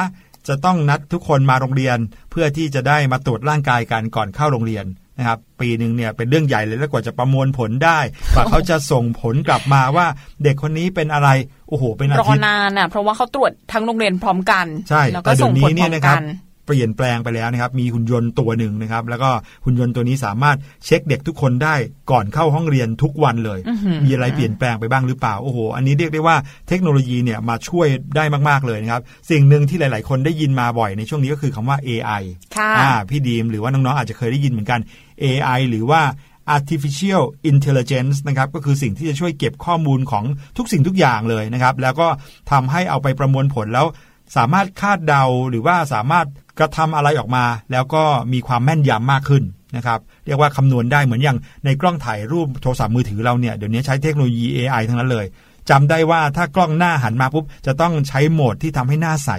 B: จะต้องนัดทุกคนมาโรงเรียน เพื่อที่จะได้มาตรวจร่างกายกันก่อนเข้าโรงเรียนนะครับปีหนึ่งเนี่ยเป็นเรื่องใหญ่เลยแล้วกว่าจะประมวลผลได้กว่าเขาจะส่งผลกลับมาว่าเด็กคนนี้เป็นอะไรโอ้โหเป็นอาร
A: อ
B: ทิตย์
A: นานอะเพราะว่าเขาตรวจทั้งโรงเรียนพร้อมกัน
B: ใช่
A: แล้วก็
B: แต่เดี๋
A: ส่
B: ย
A: ง
B: ว
A: ผ
B: นี้
A: ลพ
B: เนี่
A: ร้อยม
B: นะครับ
A: กัน
B: เปลี่ยนแปลงไปแล้วนะครับ มีหุ่นยนต์ตัวหนึ่งนะครับ แล้วก็หุ่นยนต์ตัวนี้สามารถเช็คเด็กทุกคนได้ก่อนเข้าห้องเรียนทุกวันเลย
A: อื้อหือ
B: มีอะไรเปลี่ยนแปลงไปบ้างหรือเปล่า โอ้โห อันนี้เรียกได้ว่าเทคโนโลยีเนี่ยมาช่วยได้มาก ๆ เลยนะครับ สิ่งหนึ่งที่หลาย ๆ คนได้ยินมาบ่อยในช่วงนี้ก็คือคำว่า AI
A: ค่ะ
B: อ่าพี่ดีมหรือว่าน้อง ๆ อาจจะเคยได้ยินเหมือนกัน AI หรือว่า artificial intelligence นะครับก็คือสิ่งที่จะช่วยเก็บข้อมูลของทุกสิ่งทุกอย่างเลยนะครับ แล้วก็ทำให้เอาไปประมวลผลแล้ว สามารถคาดเดาหรือว่าสามารถกระทำอะไรออกมา แล้วก็มีความแม่นยำมากขึ้นนะครับเรียกว่าคำนวณได้เหมือนอย่างในกล้องถ่ายรูปโทรศัพท์มือถือเราเนี่ยเดี๋ยวนี้ใช้เทคโนโลยี AI ทั้งนั้นเลยจำได้ว่าถ้ากล้องหน้าหันมาปุ๊บจะต้องใช้โหมดที่ทำให้หน้าใส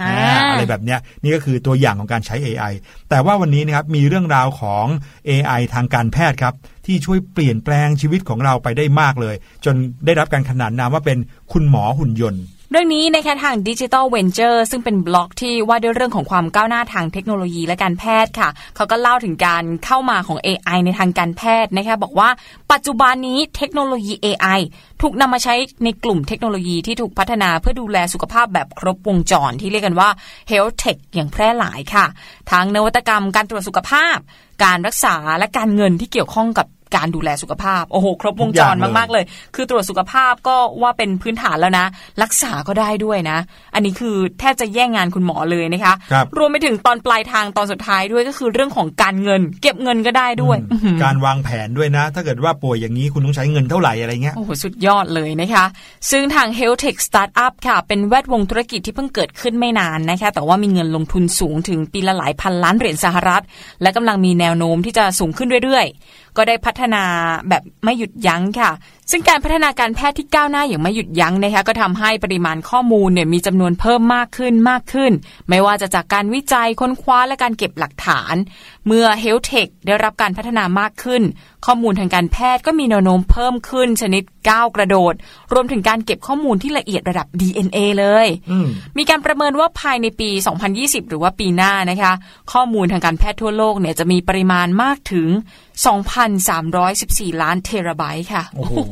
A: อ่า
B: อ่าอะไรแบบเนี้ยนี่ก็คือตัวอย่างของการใช้ AI แต่ว่าวันนี้นะครับมีเรื่องราวของ AI ทางการแพทย์ครับ ที่ช่วยเปลี่ยนแปลงชีวิตของเราไปได้มากเลย จนได้รับการขนานนามว่าเป็นคุณหมอหุ่นยนต์
A: เรื่องนี้นะคะทาง Digital Venture ซึ่งเป็นบล็อกที่ว่าด้วยเรื่องของความก้าวหน้าทางเทคโนโลยีและการแพทย์ค่ะ เขาก็เล่าถึงการเข้ามาของ AI ในทางการแพทย์นะคะบอกว่าปัจจุบันนี้เทคโนโลยี AI ถูกนำมาใช้ในกลุ่มเทคโนโลยีที่ถูกพัฒนาเพื่อดูแลสุขภาพแบบครบวงจรที่เรียกกันว่า Health Tech อย่างแพร่หลายค่ะ ทั้งนวัตกรรมการตรวจสุขภาพ การรักษาและการเงินที่เกี่ยวข้องกับ การดูแลสุขภาพ โอ้โห ครบวงจรมาก ๆ เลย คือตรวจสุขภาพก็ว่าเป็นพื้นฐานแล้วนะ รักษาก็ได้ด้วยนะ อันนี้คือแทบจะแย่งงานคุณหมอเลยนะคะ
B: ครับ
A: รวมไปถึงตอนปลายทางตอนสุดท้ายด้วยก็คือเรื่องของการเงิน เก็บเงินก็ได้ด้วย
B: อืมการวางแผนด้วยนะ ถ้าเกิดว่าป่วยอย่างนี้คุณต้องใช้เงินเท่าไหร่อะไรเงี้ย
A: โอ้โห สุดยอดเลยนะคะ ซึ่งทาง Health Tech Startup ค่ะ เป็นแวดวงธุรกิจที่เพิ่งเกิดขึ้นไม่นานนะคะ แต่ว่ามีเงินลงทุนสูงถึงปีละหลายพันล้านเหรียญสหรัฐ และกำลังมีแนวโน้มที่จะสูงขึ้นเรื่อยๆ ก็ได้พัฒนาแบบไม่หยุดยั้งค่ะซึ่งการพัฒนาการแพทย์ที่ก้าวหน้าอย่างไม่หยุดยั้งนะคะก็ทำให้ปริมาณข้อมูลเนี่ยมีจำนวนเพิ่มมากขึ้นมากขึ้น ไม่ว่าจะจากการวิจัยค้นคว้าและการเก็บหลักฐาน เมื่อ Health Tech ได้รับการพัฒนามากขึ้น ข้อมูลทางการแพทย์ก็มีแนวโน้มเพิ่มขึ้น ชนิดก้าวกระโดด รวมถึงการเก็บข้อมูลที่ละเอียดระดับ DNA เลย
B: อืม
A: มีการประเมินว่าภายในปี 2020 หรือว่าปีหน้านะคะข้อมูลทางการแพทย์ทั่วโลกเนี่ยจะมีปริมาณมากถึง 2,314 ล้านเทราไบต์ค่ะ
B: โอ้โห
A: มหาศ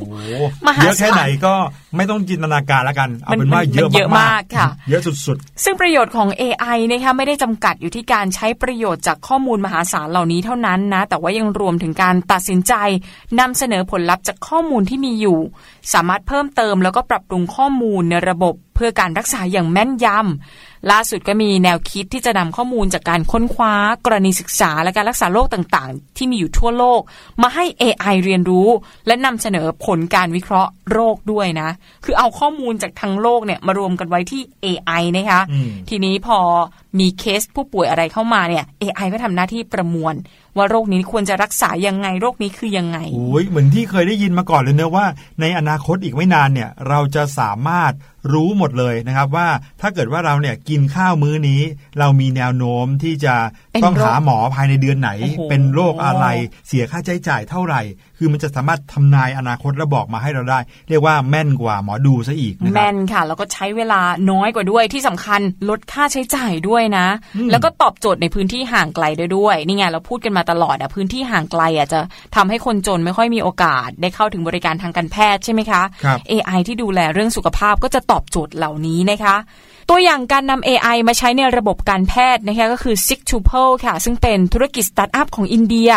A: าล
B: เยอะแค่ไหนก็ไม่ต้องจินตนาการแล้วกัน เอา
A: มัน
B: เป็นว่าเยอะ
A: มันเยอะ
B: มามา
A: กกค่ะ
B: เยอะสุด
A: ซึ่งประโยชน์ของ AI นะคะไม่ได้จำกัดอยู่ที่การใช้ประโยชน์จากข้อมูลมหาศาลเหล่านี้เท่านั้นนะ แต่ว่ายังรวมถึงการตัดสินใจนำเสนอผลลัพธ์จากข้อมูลที่มีอยู่ สามารถเพิ่มเติมแล้วก็ปรับปรุงข้อมูลในระบบ เพื่อการรักษาอย่างแม่นยำ ล่าสุดก็มีแนวคิดที่จะนำข้อมูลจากการค้นคว้ากรณีศึกษาและการรักษาโรคต่างๆ ที่มีอยู่ทั่วโลก มาให้ AI เรียนรู้ และนำเสนอผลการวิเคราะห์โรคด้วยนะ คือเอาข้อมูลจากทั้งโลกเนี่ยมารวมกันไว้ที่ AI นะคะ
B: อืม
A: ทีนี้พอมีเคสผู้ป่วยอะไรเข้ามาเนี่ย AI ก็ทำหน้าที่ประมวล ว่าโรคนี้ควรจะรักษายังไงโรคนี้คือยังไง
B: ๆโอ้ยเหมือนที่เคยได้ยินมาก่อนเลยเนอะว่า ในอนาคตอีกไม่นานเนี่ยเราจะสามารถ รู้หมดเลยนะครับว่าถ้าเกิดว่าเราเนี่ยกินข้าวมื้อนี้ เรามีแนวโน้มที่จะ
A: เป็น
B: ต้อง
A: โรค
B: หาหมอภายในเดือนไหน
A: โอ้โห
B: เป็นโรคอะไร เสียค่าใช้จ่ายเท่าไหร่ คือมันจะสามารถทำนายอนาคตและบอกมาให้เราได้ เรียกว่าแม่นกว่าหมอดูซะอีกนะค
A: แม
B: รับ
A: นค่ะแล้วก็ใช้เวลาน้อยกว่าด้วยที่สำคัญลดค่าใช้จ่ายด้วยนะ
B: อืม
A: แล้วก็ตอบโจทย์ในพื้นที่ห่างไกลได้ด้วยนี่ไงเราพูดกันมาตลอดอะพื้นที่ห่างไกลอะจะทำให้คนจนไม่ค่อยมีโอกาส ได้เข้าถึงบริการทางการแพทย์ใช่ไหมคะ
B: ครับ
A: AI ที่ดูแลเรื่องสุขภาพก็จะตอบโจทย์เหล่านี้นะคะ ตัวอย่างการนำ AI มาใช้ในระบบการแพทย์นะคะก็คือ s i g t u p l e ค่ะ ซึ่งเป็นธุรกิจสตาร์ทอัพของอินเดีย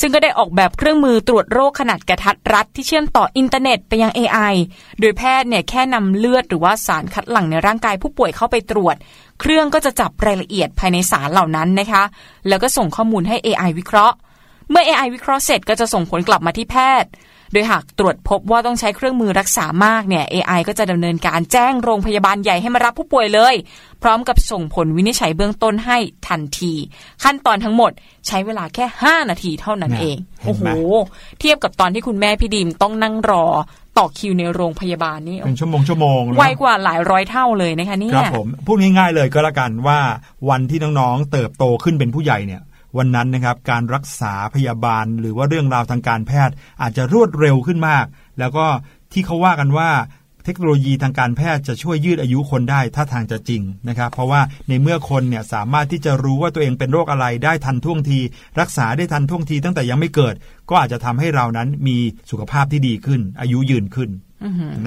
A: ซึ่งก็ได้ออกแบบเครื่องมือตรวจโรคขนาดกระทัดรัดที่เชื่อมต่ออินเทอร์เน็ตไปยัง AI โดยแพทย์เนี่ยแค่นำเลือดหรือว่าสารคัดหลั่งในร่างกายผู้ป่วยเข้าไปตรวจ เครื่องก็จะจับรายละเอียดภายในสารเหล่านั้นนะคะ แล้วก็ส่งข้อมูลให้ AI วิเคราะห์ เมื่อ AI วิเคราะห์เสร็จก็จะส่งผลกลับมาที่แพทย์ โดยหากตรวจพบว่าต้องใช้เครื่องมือรักษามากเนี่ย AI ก็จะดำเนินการแจ้งโรงพยาบาลใหญ่ให้มารับผู้ป่วยเลย พร้อมกับส่งผลวินิจฉัยเบื้องต้นให้ทันที ขั้นตอนทั้งหมดใช้เวลาแค่ 5 นาทีเท่านั้น
B: เนี่ย
A: เอง
B: เห็
A: โอ้
B: น
A: โห
B: ไหม
A: เทียบกับตอนที่คุณแม่พี่ดิมต้องนั่งรอต่อคิวในโรงพยาบาลนี่
B: เป็นชั่วโมงชั่วโมงนะ
A: ไวกว่าหลายร้อยเท่าเลยนะคะเนี่
B: ครั
A: ย
B: บผมพูดง่ายๆเลยก็แล้วกันว่าวันที่น้องๆเติบโตขึ้นเป็นผู้ใหญ่เนี่ย วันนั้นนะครับการรักษาพยาบาล หรือว่าเรื่องราวทางการแพทย์อาจจะรวดเร็วขึ้นมาก แล้วก็ที่เขาว่ากันว่าเทคโนโลยีทางการแพทย์จะช่วยยืดอายุคนได้ถ้าทางจะจริงนะครับ เพราะว่าในเมื่อคนเนี่ยสามารถที่จะรู้ว่าตัวเองเป็นโรคอะไรได้ทันท่วงที รักษาได้ทันท่วงทีตั้งแต่ยังไม่เกิด ก็อาจจะทำให้เรานั้นมีสุขภาพที่ดีขึ้น อายุยืนขึ้น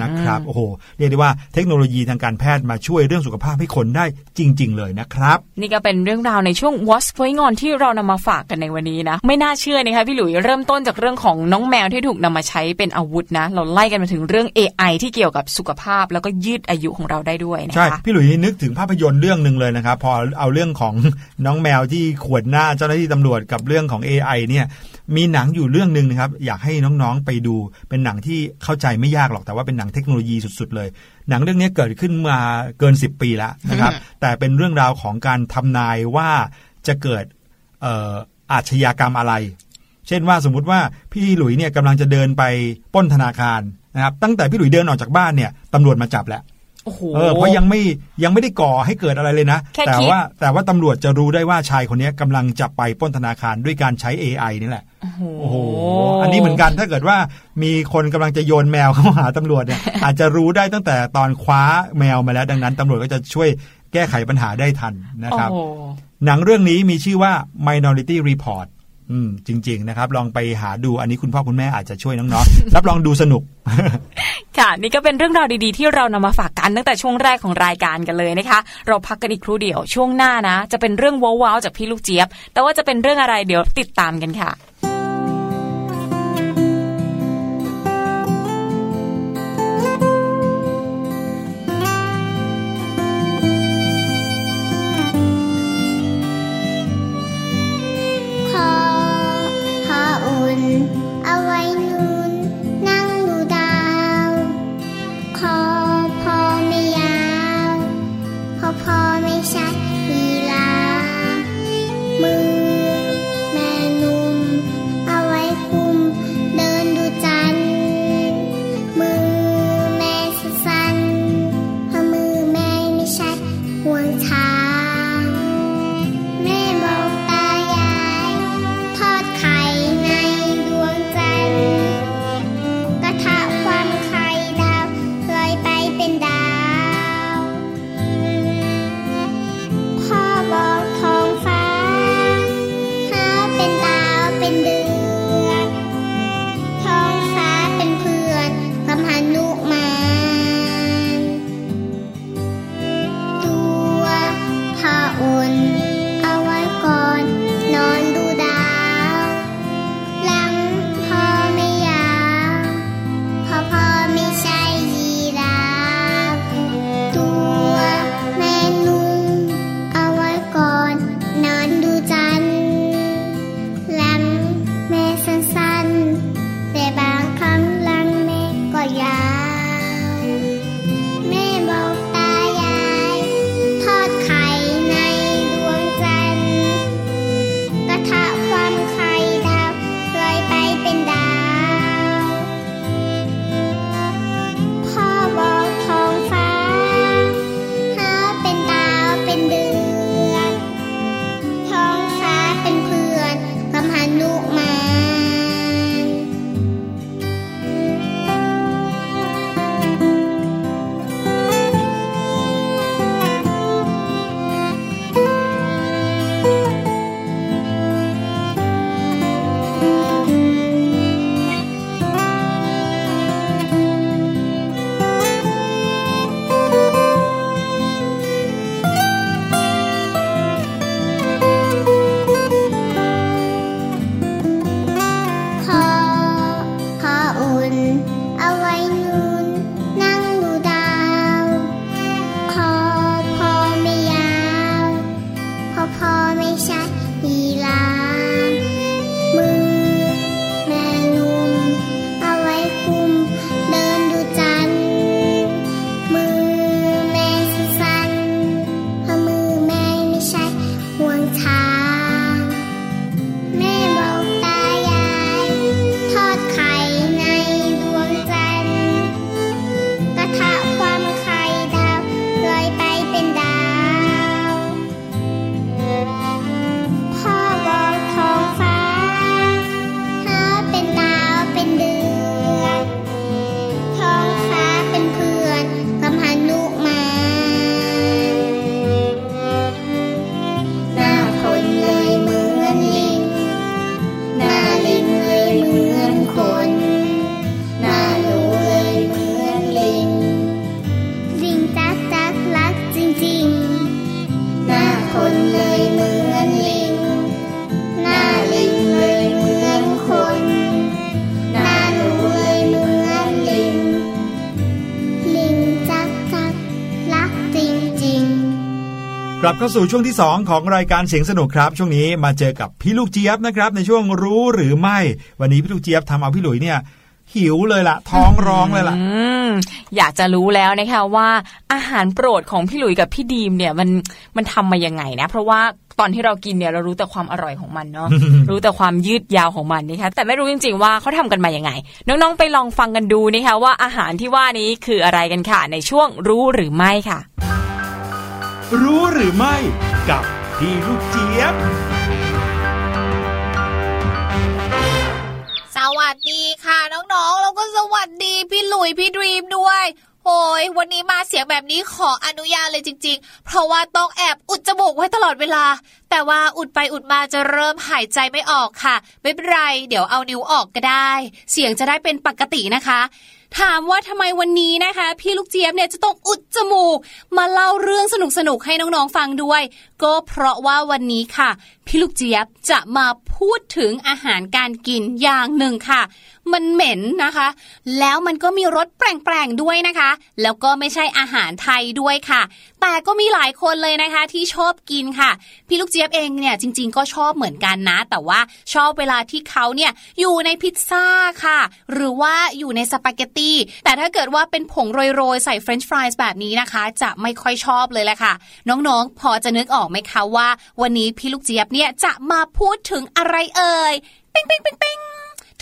B: นะครับโอ้โหเรียกได้ว่าเทคโนโลยีทางการแพทย์มาช่วยเรื่องสุขภาพให้คนได้จริง ๆ เลยนะครับ
A: นี่ก็เป็นเรื่องราวในช่วง What's Going On ที่เรานำมาฝากกันในวันนี้นะ ไม่น่าเชื่อนะคะพี่หลุยเริ่มต้นจากเรื่องของน้องแมวที่ถูกนำมาใช้เป็นอาวุธนะ เราไล่กันมาถึงเรื่อง AI ที่เกี่ยวกับสุขภาพแล้วก็ยืดอายุของเราได้ด้วยนะ
B: ใช่
A: คะ
B: พี่หลุยส์นึกถึงภาพยนตร์เรื่องหนึ่งเลยนะครับพอเอาเรื่องของน้องแมวที่ขวดหน้าเจ้าหน้าที่ตำรวจกับเรื่องของ AI เนี่ยมีหนังอยู่เรื่องหนึ่งนะครับอยากให้น้องๆไปดูเป็นหนังที่เข้าใจไม่ยากหรอกแต่ว่าเป็นหนังเทคโนโลยีสุดๆเลย หนังเรื่องนี้เกิดขึ้นมาเกิน 10 ปีแล้วนะครับ แต่เป็นเรื่องราวของการทำนายว่าจะเกิดเอ่ออาชญากรรมอะไร เช่นว่าสมมุติว่าพี่หลุยเนี่ยกำลังจะเดินไปปล้นธนาคารนะครับ ตั้งแต่พี่หลุยเดินออกจากบ้านเนี่ยตำรวจมาจับแล้ว
A: โอ้โห
B: เออเพราะยังไม่ยังไม่ได้ก่อให้เกิดอะไรเลยนะ
A: แค่
B: แต่
A: คิด
B: ว่าแต่ว่าตำรวจจะรู้ได้ว่าชายคนนี้กำลังจะไปปล้นธนาคารด้วยการใช้ AI นี่แหละ
A: โอ้โห
B: โอ้โหอันนี้เหมือนกันถ้าเกิดว่ามีคนกำลังจะโยนแมวเข้าหาตำรวจเนี่ยอาจจะรู้ได้ตั้งแต่ตอนคว้าแมวมาแล้วดังนั้นตำรวจก็จะช่วยแก้ไขปัญหาได้ทันนะครับ
A: โอ้โห
B: หนังเรื่องนี้มีชื่อว่า Minority Report อืมจริง ๆ นะครับ ลองไปหาดูอันนี้คุณพ่อคุณแม่อาจจะช่วยน้องๆรับรองดูสนุก
A: ค่ะ นี่ก็เป็นเรื่องราวดีๆ ที่เรานำมาฝากกันตั้งแต่ช่วงแรกของรายการกันเลยนะคะ เราพักกันอีกครู่เดียวช่วงหน้านะ จะเป็นเรื่องว้าวๆจากพี่ลูกเจี๊ยบ แต่ว่าจะเป็นเรื่องอะไรเดี๋ยวติดตามกันค่ะ
E: กลับเข้า
B: สู่ช่วงที่ 2 ของรายการเสียงสนุกครับ ช่วงนี้มาเจอกับพี่ลูกเจี๊ยบนะครับ ในช่วงรู้หรือไม่ วันนี้พี่ลูกเจี๊ยบทำเอาพี่หลุยเนี่ยหิวเลยล่ะ ท้องร้องเลยล่ะ
A: อืมอยากจะรู้แล้วนะคะว่าอาหารโปรดของพี่หลุยกับพี่ดีมเนี่ยมันมันทำมายังไงนะ เพราะว่าตอนที่เรากินเนี่ยเรารู้แต่ความอร่อยของมันเนาะรู้แต่ความยืดยาวของมันนะคะแต่ไม่รู้จริง ๆ ว่าเขาทำกันมายังไง น้องๆไปลองฟังกันดูนะคะว่าอาหารที่ว่านี้คืออะไรกันค่ะ ในช่วงรู้หรือไม่ค่ะ
B: รู้หรือไม่กับพี่ลูกเจี๊ยบ
F: สวัสดีค่ะน้องๆ แล้วก็สวัสดีพี่หลุยพี่ดรีมด้วยโอ้ยวันนี้มาเสียงแบบนี้ขออนุญาตเลยจริง ๆ เพราะว่าต้องแอบอุดจมูกไว้ตลอดเวลา แต่ว่าอุดไปอุดมาจะเริ่มหายใจไม่ออกค่ะ ไม่เป็นไร เดี๋ยวเอานิ้วออกก็ได้ เสียงจะได้เป็นปกตินะคะ ถามว่าทำไมวันนี้นะคะ พี่ลูกเจี๊ยบเนี่ยจะต้องอุดจมูก มาเล่าเรื่องสนุกสนุกให้น้องๆฟังด้วย ก็เพราะว่าวันนี้ค่ะ พี่ลูกเจี๊ยบจะมาพูดถึงอาหารการกินอย่างหนึ่งค่ะ มันเหม็นนะคะ แล้วมันก็มีรสแปลงๆด้วยนะคะ แล้วก็ไม่ใช่อาหารไทยด้วยค่ะ แต่ก็มีหลายคนเลยนะคะที่ชอบกินค่ะ พี่ลูกเจี๊ยบเองเนี่ยจริง ๆ ก็ชอบเหมือนกันนะ แต่ว่าชอบเวลาที่เขาเนี่ยอยู่ในพิซซ่าค่ะ หรือว่าอยู่ในสปาเกตตี้แต่ถ้าเกิดว่าเป็นผงโรยๆใส่เฟรนช์ฟรายส์แบบนี้นะคะ จะไม่ค่อยชอบเลยแหละค่ะ น้องๆ พอจะนึกออกไหมคะว่า วันนี้พี่ลูกเจี๊ยบเนี่ยจะมาพูดถึงอะไรเอ่ย ปิ๊งปิ๊งปิ๊งปิ๊ง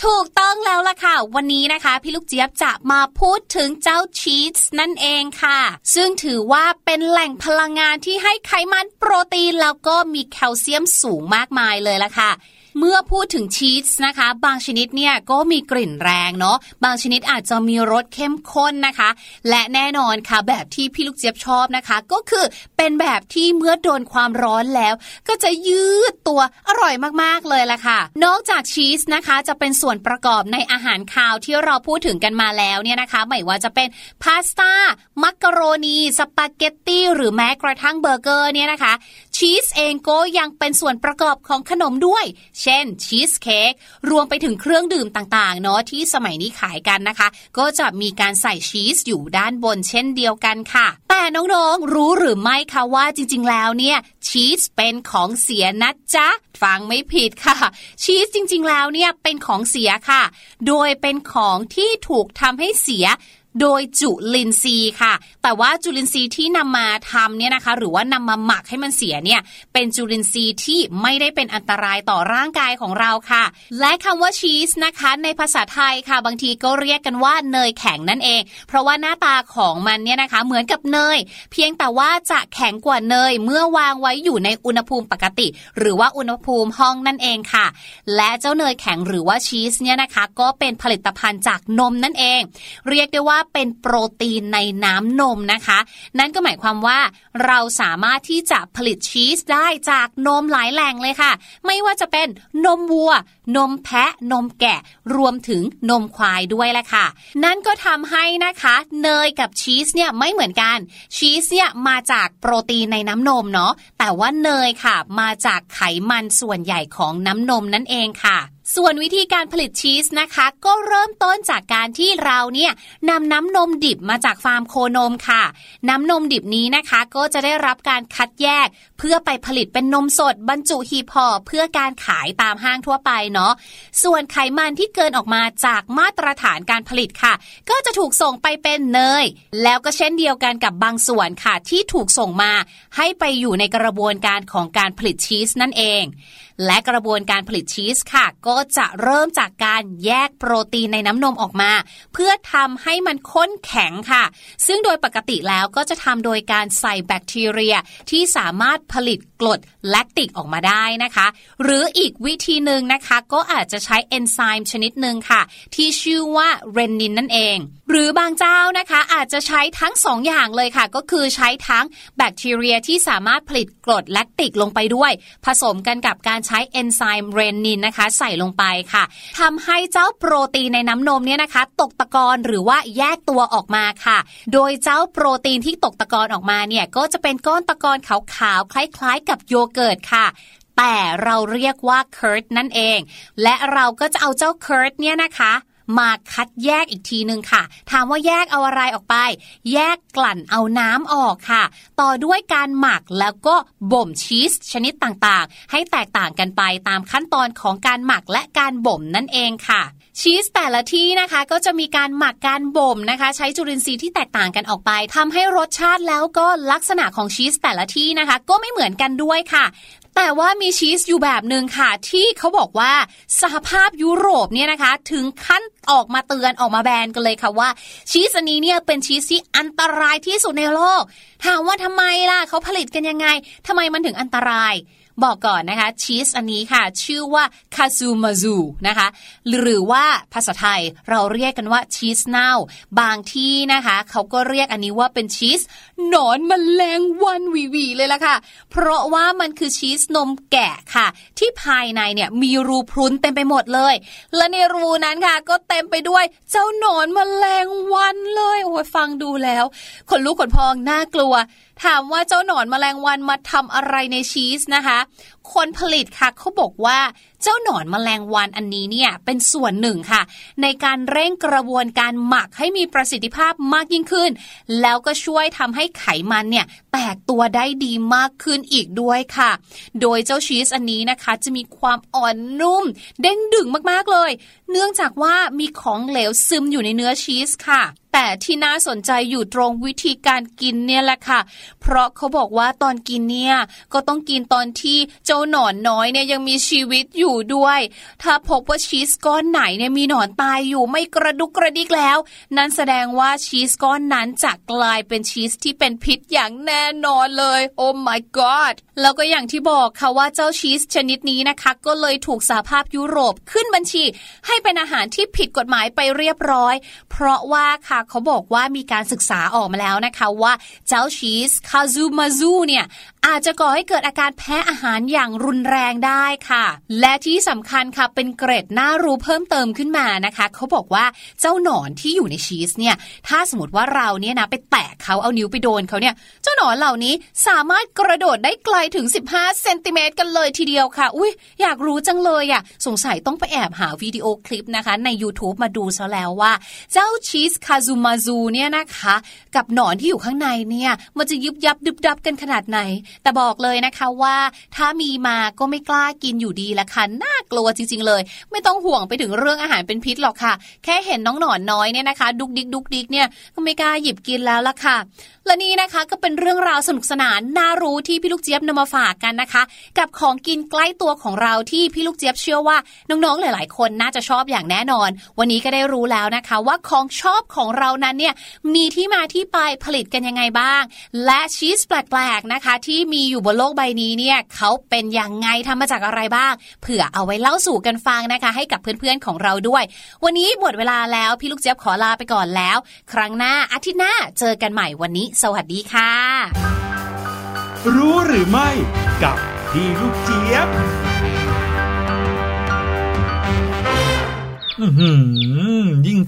F: ถูกต้องแล้วล่ะค่ะ วันนี้นะคะ พี่ลูกเจี๊ยบจะมาพูดถึงเจ้าชีสนั่นเองค่ะ ซึ่งถือว่าเป็นแหล่งพลังงานที่ให้ไขมันโปรตีนแล้วก็มีแคลเซียมสูงมากมายเลยล่ะค่ะ เมื่อพูดถึงชีสนะคะ บางชนิดเนี่ยก็มีกลิ่นแรงเนาะบางชนิดอาจจะมีรสเข้มข้นนะคะ และแน่นอนค่ะแบบที่พี่ลูกเจี๊ยบชอบนะคะ ก็คือเป็นแบบที่เมื่อโดนความร้อนแล้ว ก็จะยืดตัวอร่อยมากๆเลยล่ะค่ะ นอกจากชีสนะคะจะเป็นส่วนประกอบในอาหารคาวที่เราพูดถึงกันมาแล้วเนี่ยนะคะไม่ว่าจะเป็นพาสต้ามักกะโรนีสปาเกตตี้ หรือแม้กระทั่งเบอร์เกอร์เนี่ยนะคะ ชีสเองก็ยังเป็นส่วนประกอบของขนมด้วยเช่นชีสเค้กรวมไปถึงเครื่องดื่มต่างๆเนาะที่สมัยนี้ขายกันนะคะ ก็จะมีการใส่ชีสอยู่ด้านบนเช่นเดียวกันค่ะ แต่น้องๆรู้หรือไม่คะว่าจริงๆแล้วเนี่ยชีสเป็นของเสียนะจ๊ะฟังไม่ผิดค่ะ ชีสจริงๆแล้วเนี่ยเป็นของเสียค่ะ โดยเป็นของที่ถูกทำให้เสีย โดยจุลินทรีย์ค่ะ แต่ว่าจุลินทรีย์ที่นำมาทำเนี่ยนะคะ หรือว่านำมาหมักให้มันเสียเนี่ยเป็นจุลินทรีย์ที่ไม่ได้เป็นอันตรายต่อร่างกายของเราค่ะ และคำว่าชีสนะคะ ในภาษาไทยค่ะ บางทีก็เรียกกันว่าเนยแข็งนั่นเอง เพราะว่าหน้าตาของมันเนี่ยนะคะ เหมือนกับเนย เพียงแต่ว่าจะแข็งกว่าเนย เมื่อวางไว้อยู่ในอุณหภูมิปกติ หรือว่าอุณหภูมิห้องนั่นเองค่ะ และเจ้าเนยแข็งหรือว่าชีสเนี่ยนะคะ ก็เป็นผลิตภัณฑ์จากนมนั่นเอง เรียกได้ว่าเป็นโปรตีนในน้ำนมนะคะ นั่นก็หมายความว่าเราสามารถที่จะผลิตชีสได้จากนมหลายแหล่งเลยค่ะ ไม่ว่าจะเป็นนมวัว นมแพะ นมแกะ รวมถึงนมควายด้วยแหละค่ะ นั่นก็ทำให้นะคะ เนยกับชีสเนี่ยไม่เหมือนกัน ชีสเนี่ยมาจากโปรตีนในน้ำนมเนาะ แต่ว่าเนยค่ะ มาจากไขมันส่วนใหญ่ของน้ำนมนั่นเองค่ะ ส่วนวิธีการผลิตชีสนะคะ ก็เริ่มต้นจากการที่เราเนี่ยนำน้ำนมดิบมาจากฟาร์มโคนมค่ะ น้ำนมดิบนี้นะคะก็จะได้รับการคัดแยก พื่อไปผลิตเป็นนมสดบรรจุหีบห่อเพื่อการขายตามห้างทั่วไปเนาะส่วนไขมันที่เกินออกมาจากมาตรฐานการผลิตค่ะ ก็จะถูกส่งไปเป็นเนย แล้วก็เช่นเดียวกันกับบางส่วนค่ะ ที่ถูกส่งมา ให้ไปอยู่ในกระบวนการของการผลิตชีสนั่นเอง และกระบวนการผลิตชีสค่ะ ก็จะเริ่มจากการแยกโปรตีนในน้ำนมออกมา เพื่อทำให้มันข้นแข็งค่ะ ซึ่งโดยปกติแล้วก็จะทำโดยการใส่แบคทีเรียที่สามารถผลิตกรดแลคติกออกมาได้นะคะ หรืออีกวิธีหนึ่งนะคะ ก็อาจจะใช้เอนไซม์ชนิดหนึ่งค่ะ ที่ชื่อว่าเรนนินนั่นเองหรือบางเจ้านะคะอาจจะใช้ทั้งสองอย่างเลยค่ะ ก็คือใช้ทั้งแบคทีเรียที่สามารถผลิตกรดแลคติกลงไปด้วย ผสมกันกับการใช้เอนไซม์เรนนินนะคะ ใส่ลงไปค่ะทำให้เจ้าโปรตีนในน้ำนมเนี่ยนะคะ ตกตะกอนหรือว่าแยกตัวออกมาค่ะ โดยเจ้าโปรตีนที่ตกตะกอนออกมาเนี่ยก็จะเป็นก้อนตะกอนขาวๆคล้ายๆ กับโยเกิร์ตค่ะแต่เราเรียกว่าเคิร์ดนั่นเอง และเราก็จะเอาเจ้าเคิร์ดเนี่ยนะคะ มาคัดแยกอีกทีหนึ่งค่ะ ถามว่าแยกเอาอะไรออกไป แยกกลั่นเอาน้ำออกค่ะ ต่อด้วยการหมักแล้วก็บ่มชีสชนิดต่างๆ ให้แตกต่างกันไปตามขั้นตอนของการหมักและการบ่มนั่นเองค่ะ ชีสแต่ละที่นะคะก็จะมีการหมักการบ่มนะคะ ใช้จุลินทรีย์ที่แตกต่างกันออกไปทำให้รสชาติแล้วก็ลักษณะของชีสแต่ละที่นะคะ ก็ไม่เหมือนกันด้วยค่ะ แต่ว่ามีชีสอยู่แบบหนึ่งค่ะ ที่เขาบอกว่าสหภาพยุโรปเนี่ยนะคะ ถึงขั้นออกมาเตือนออกมาแบนกันเลยค่ะว่า ชีสนี้เนี่ยเป็นชีสที่อันตรายที่สุดในโลก ถามว่าทำไมล่ะเขาผลิตกันยังไงทำไมมันถึงอันตราย บอกก่อนนะคะชีสอันนี้ค่ะชื่อว่าคาซูมาซูนะคะหรือว่าภาษาไทยเราเรียกกันว่าชีสเน่า บางที่นะคะเขาก็เรียกอันนี้ว่าเป็นชีสหนอนมแมลงวันวีวีเลยล่ะค่ะ เพราะว่ามันคือชีสนมแกะค่ะ ที่ภายในเนี่ยมีรูพรุนเต็มไปหมดเลย และในรูนั้นค่ะ ก็เต็มไปด้วยเจ้าหนอนมแมลงวันเลยโอ้ยฟังดูแล้วขนลุกขนพองน่ากลัวถามว่าเจ้าหนอนแมลงวันมาทำอะไรในชีสนะคะ คนผลิตค่ะเขาบอกว่าเจ้าหนอนแมลงวันอันนี้เนี่ยเป็นส่วนหนึ่งค่ะ ในการเร่งกระบวนการหมักให้มีประสิทธิภาพมากยิ่งขึ้น แล้วก็ช่วยทำให้ไขมันเนี่ยแตกตัวได้ดีมากขึ้นอีกด้วยค่ะ โดยเจ้าชีสอันนี้นะคะ จะมีความอ่อนนุ่ม เด้งดึงมากๆเลย เนื่องจากว่ามีของเหลวซึมอยู่ในเนื้อชีสค่ะ แต่ที่น่าสนใจอยู่ตรงวิธีการกินเนี่ยแหละค่ะ เพราะเขาบอกว่าตอนกินเนี่ยก็ต้องกินตอนที่เจ้าหนอนน้อยเนี่ยยังมีชีวิตอยู่ด้วย ถ้าพบว่าชีสก้อนไหนเนี่ยมีหนอนตายอยู่ไม่กระดุกกระดิกแล้ว นั่นแสดงว่าชีสก้อนนั้นจะกลายเป็นชีสที่เป็นพิษอย่างแน่นอนเลย โอ้ my god แล้วก็อย่างที่บอกค่ะว่าเจ้าชีสชนิดนี้นะคะ ก็เลยถูกสหภาพยุโรปขึ้นบัญชี ให้เป็นอาหารที่ผิดกฎหมายไปเรียบร้อย เพราะว่าค่ะเขาบอกว่ามีการศึกษาออกมาแล้วนะคะว่าเจ้าชีสคาซูมาซูเนี่ย อาจจะก่อให้เกิดอาการแพ้อาหารอย่างรุนแรงได้ค่ะ และที่สำคัญค่ะเป็นเกรดน่ารู้เพิ่มเติมขึ้นมานะคะเขาบอกว่าเจ้าหนอนที่อยู่ในชีสเนี่ยถ้าสมมติว่าเราเนี่ยนะไปแตะเขาเอานิ้วไปโดนเขาเนี่ยเจ้าหนอนเหล่านี้สามารถกระโดดได้ไกลถึง 15เซนติเมตรกันเลยทีเดียวค่ะ อุ้ยอยากรู้จังเลยอะ่ะสงสัยต้องไปแอบหาวิดีโอคลิปนะคะ ใน YouTube มาดูซะแล้วว่า เจ้าชีสคาซูมาซูเนี่ยนะคะ กับหนอนที่อยู่ข้างในเนี่ยมันจะยุบยับดึบดับกันขนาดไหนแต่บอกเลยนะคะว่าถ้ามีมาก็ไม่กล้ากินอยู่ดีละค่ะน่ากลัวจริง ๆ เลย ไม่ต้องห่วงไปถึงเรื่องอาหารเป็นพิษหรอกค่ะ แค่เห็นน้องหนอนน้อยเนี่ยนะคะ ดุกดิกดุกดิกเนี่ยก็ไม่กล้าหยิบกินแล้วละค่ะ และนี่นะคะก็เป็นเรื่องราวสนุกสนานน่ารู้ที่พี่ลูกเจี๊ยบนำมาฝากกันนะคะ กับของกินใกล้ตัวของเราที่พี่ลูกเจี๊ยบเชื่อว่าน้องๆหลาย ๆ คนน่าจะชอบอย่างแน่นอน วันนี้ก็ได้รู้แล้วนะคะ ว่าของชอบของเรานั้นเนี่ยมีที่มาที่ไปผลิตกันยังไงบ้าง และชีสแปลกๆนะคะที่ที่มีอยู่บนโลกใบนี้เนี่ยเขาเป็นยังไงทำมาจากอะไรบ้าง เผื่อเอาไว้เล่าสู่กันฟังนะคะ ให้กับเพื่อนๆของเราด้วย วันนี้หมดเวลาแล้วพี่ลูกเจี๊ยบขอลาไปก่อนแล้ว ครั้งหน้าอาทิตย์หน้าเจอกันใหม่วันนี้ สวัสดีค่ะ
B: รู้หรือไม่กับพี่ลูกเจี๊ยบ อื้อหือ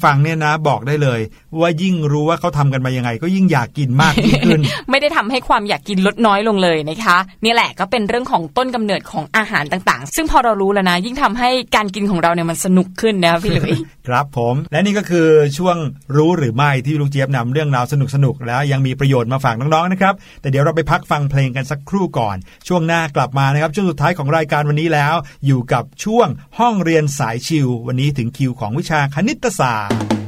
B: ฟังเนี่ยนะบอกได้เลย ว่ายิ่งรู้ว่าเขาทำกันมายังไง ก็ยิ่งอยากกินมากยิ่งขึ้น
A: ไม่ได้ทำให้ความอยากกินลดน้อยลงเลยนะคะนี่แหละก็เป็นเรื่องของต้นกำเนิดของอาหารต่างๆ ซึ่งพอเรารู้แล้วนะ ยิ่งทำให้การกินของเราเนี่ยมันสนุกขึ้นนะพี่หลุย
B: ครับผมและนี่ก็คือช่วงรู้หรือไม่ที่ลูกเจี๊ยบนำเรื่องราวสนุกสนุกๆแล้วยังมีประโยชน์มาฝากน้องๆนะครับแต่เดี๋ยวเราไปพักฟังเพลงกันสักครู่ก่อน ช่วงหน้ากลับมานะครับช่วงสุดท้ายของรายการวันนี้แล้ว อยู่กับช่วงห้องเรียนสายชิววันนี้ถึงคิวของวิชาคณิตศาสตร์
E: อี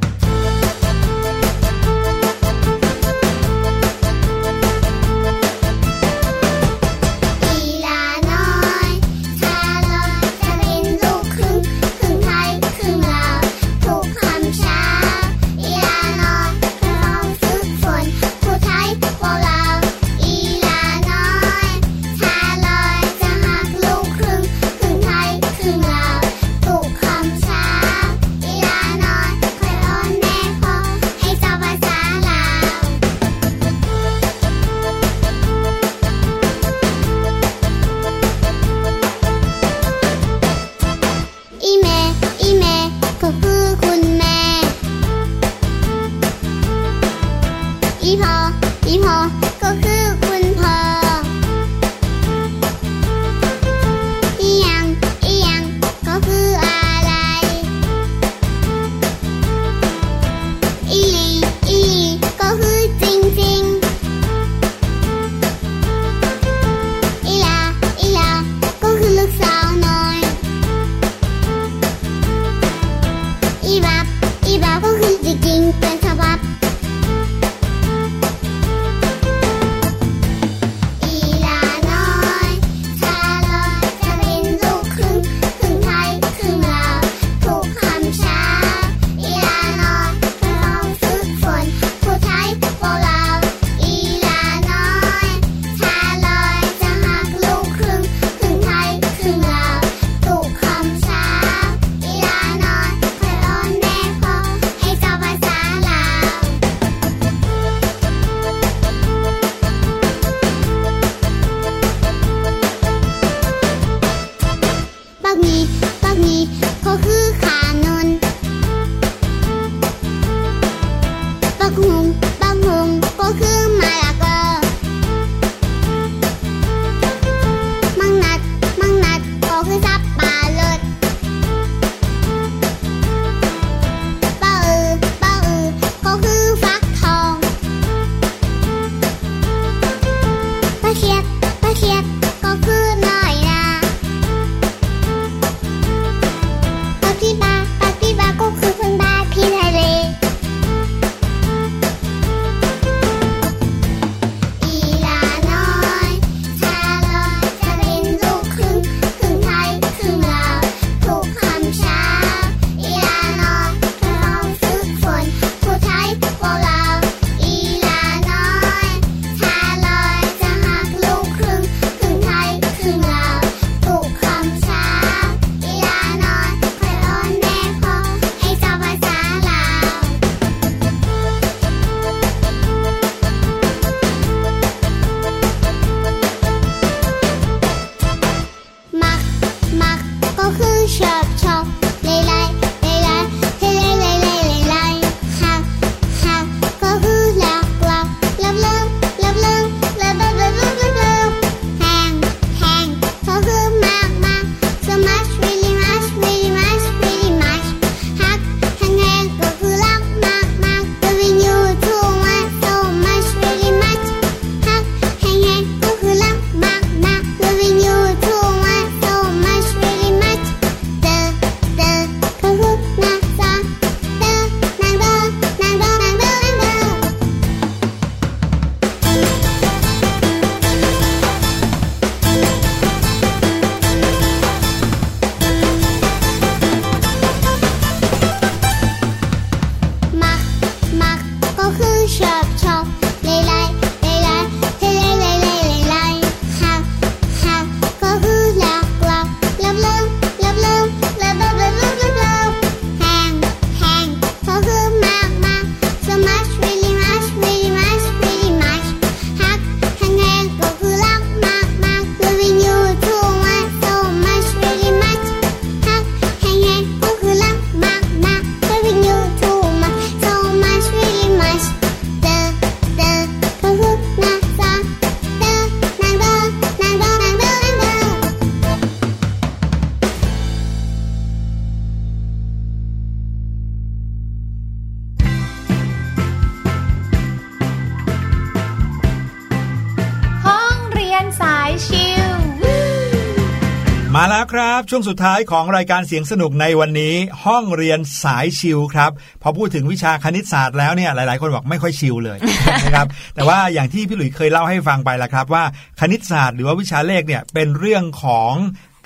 E: ช่วง
B: สุดท้ายของรายการเสียงสนุกในวันนี้ ห้องเรียนสายชิลครับ พอพูดถึงวิชาคณิตศาสตร์แล้วเนี่ยหลาย ๆ คนบอกไม่ค่อยชิลเลยนะครับแต่ว่าอย่างที่พี่หลุยเคยเล่าให้ฟังไปแล้วครับ ว่าคณิตศาสตร์หรือว่าวิชาเลขเนี่ยเป็นเรื่องของ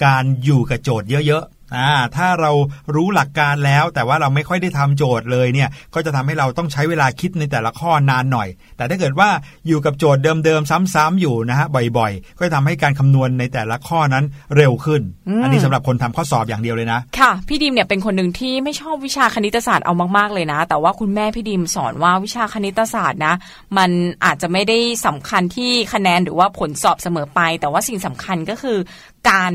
B: การอยู่กับโจทย์เยอะ ๆ อ่าถ้าเรารู้หลักการแล้วแต่ว่าเราไม่ค่อยได้ทำโจทย์เลยเนี่ยก็จะทำให้เราต้องใช้เวลาคิดในแต่ละข้อนานหน่อย แต่ถ้าเกิดว่าอยู่กับโจทย์เดิมๆซ้ำๆอยู่นะฮะบ่อยๆ ก็จะทำให้การคำนวณในแต่ละข้อนั้นเร็วขึ้นอันนี้สำหรับคนทำข้อสอบอย่างเดียวเลยนะ
A: ค่ะพี่ดิมเนี่ยเป็นคนหนึ่งที่ไม่ชอบวิชาคณิตศาสตร์เอามากๆเลยนะ แต่ว่าคุณแม่พี่ดิมสอนว่าวิชาคณิตศาสตร์นะ มันอาจจะไม่ได้สำคัญที่คะแนนหรือว่าผลสอบเสมอไป แต่ว่าสิ่งสำคัญก็คือการ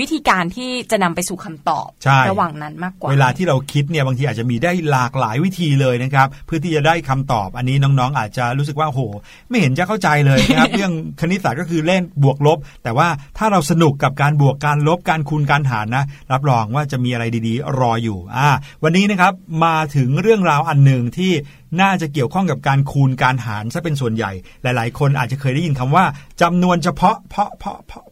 A: วิธีการที่จะนำไปสู่คำตอบ
B: ใช่
A: ระหว่างนั้นมากกว่า
B: เวลาที่เราคิดเนี่ยบางทีอาจจะมีได้หลากหลายวิธีเลยนะครับเพื่อที่จะได้คำตอบอันนี้น้องๆ อาจจะรู้สึกว่าโอ้โห ไม่เห็นจะเข้าใจเลยนะครับเรื่องคณิตศาสตร์ก็คือเล่นบวกลบ แต่ว่าถ้าเราสนุกกับการบวกการลบการคูณการหารนะ รับรองว่าจะมีอะไรดีๆ รออยู่อ่าวันนี้นะครับมาถึงเรื่องราวอันหนึ่งที่น่าจะเกี่ยวข้องกับการคูณการหารซะเป็นส่วนใหญ่ หลาย ๆ คนอาจจะเคยได้ยินคำว่าจำนวนเฉพาะเพาะเพาะเพาะ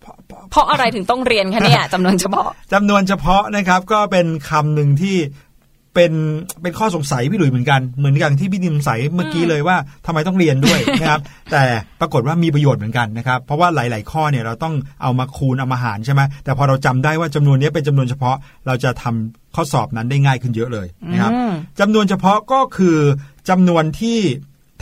B: เพาะเพาะ
A: เพราะอะไรถึงต้องเรียนคะเนี่ยจำนวนเฉพาะ
B: จำนวนเฉพาะนะครับ ก็เป็นคำหนึ่งที่เป็นเป็นข้อสงสัยพี่หลุยเหมือนกันเหมือนอย่างที่พี่ดิมใสเมื่อกี้เลยว่าทำไมต้องเรียนด้วยนะครับ แต่ปรากฏว่ามีประโยชน์เหมือนกันนะครับ เพราะว่าหลาย ๆ ข้อเนี่ยเราต้องเอามาคูณเอามาหารใช่ไหมแต่พอเราจำได้ว่าจำนวนนี้เป็นจำนวนเฉพาะเราจะทำข้อสอบนั้นได้ง่ายขึ้นเยอะเลยนะครับ
A: อืม
B: จำนวนเฉพาะก็คือจำนวนที่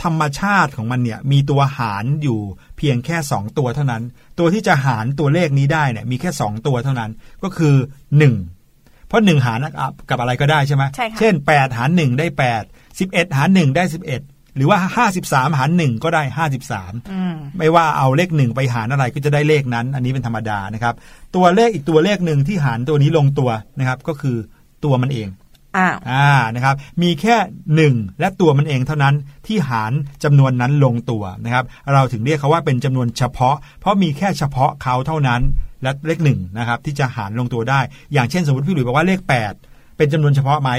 B: ธรรมชาติของมันเนี่ยมีตัวหารอยู่เพียงแค่ 2 ตัวเท่านั้น ตัวที่จะหารตัวเลขนี้ได้เนี่ยมีแค่ 2 ตัวเท่านั้นก็คือ 1 เพราะ 1 หารกับอะไรก็ได้ใช่ไหม
A: ใช่ค่ะ
B: เช่น 8 หาร 1 ได้ 8 11 หาร 1 ได้ 11 หรือว่า 53 หาร 1 ก็ได้ 53
A: อืม
B: ไม่ว่าเอาเลขหนึ่งไปหารอะไรก็จะได้เลขนั้น อันนี้เป็นธรรมดานะครับ ตัวเลขอีกตัวเลขหนึ่งที่หารตัวนี้ลงตัวนะครับก็คือตัวมันเอง
A: อ้าว
B: อ่านะครับมีแค่ 1 และตัวมันเองเท่านั้นที่หารจำนวนนั้นลงตัวนะครับเราถึงเรียกเขาว่าเป็นจำนวนเฉพาะ เพราะมีแค่เฉพาะเขาเท่านั้น และเลขหนึ่งนะครับที่จะหารลงตัวได้ อย่างเช่นสมมติพี่หลุยบอกว่าเลข 8 เป็นจำนวนเฉพาะไหม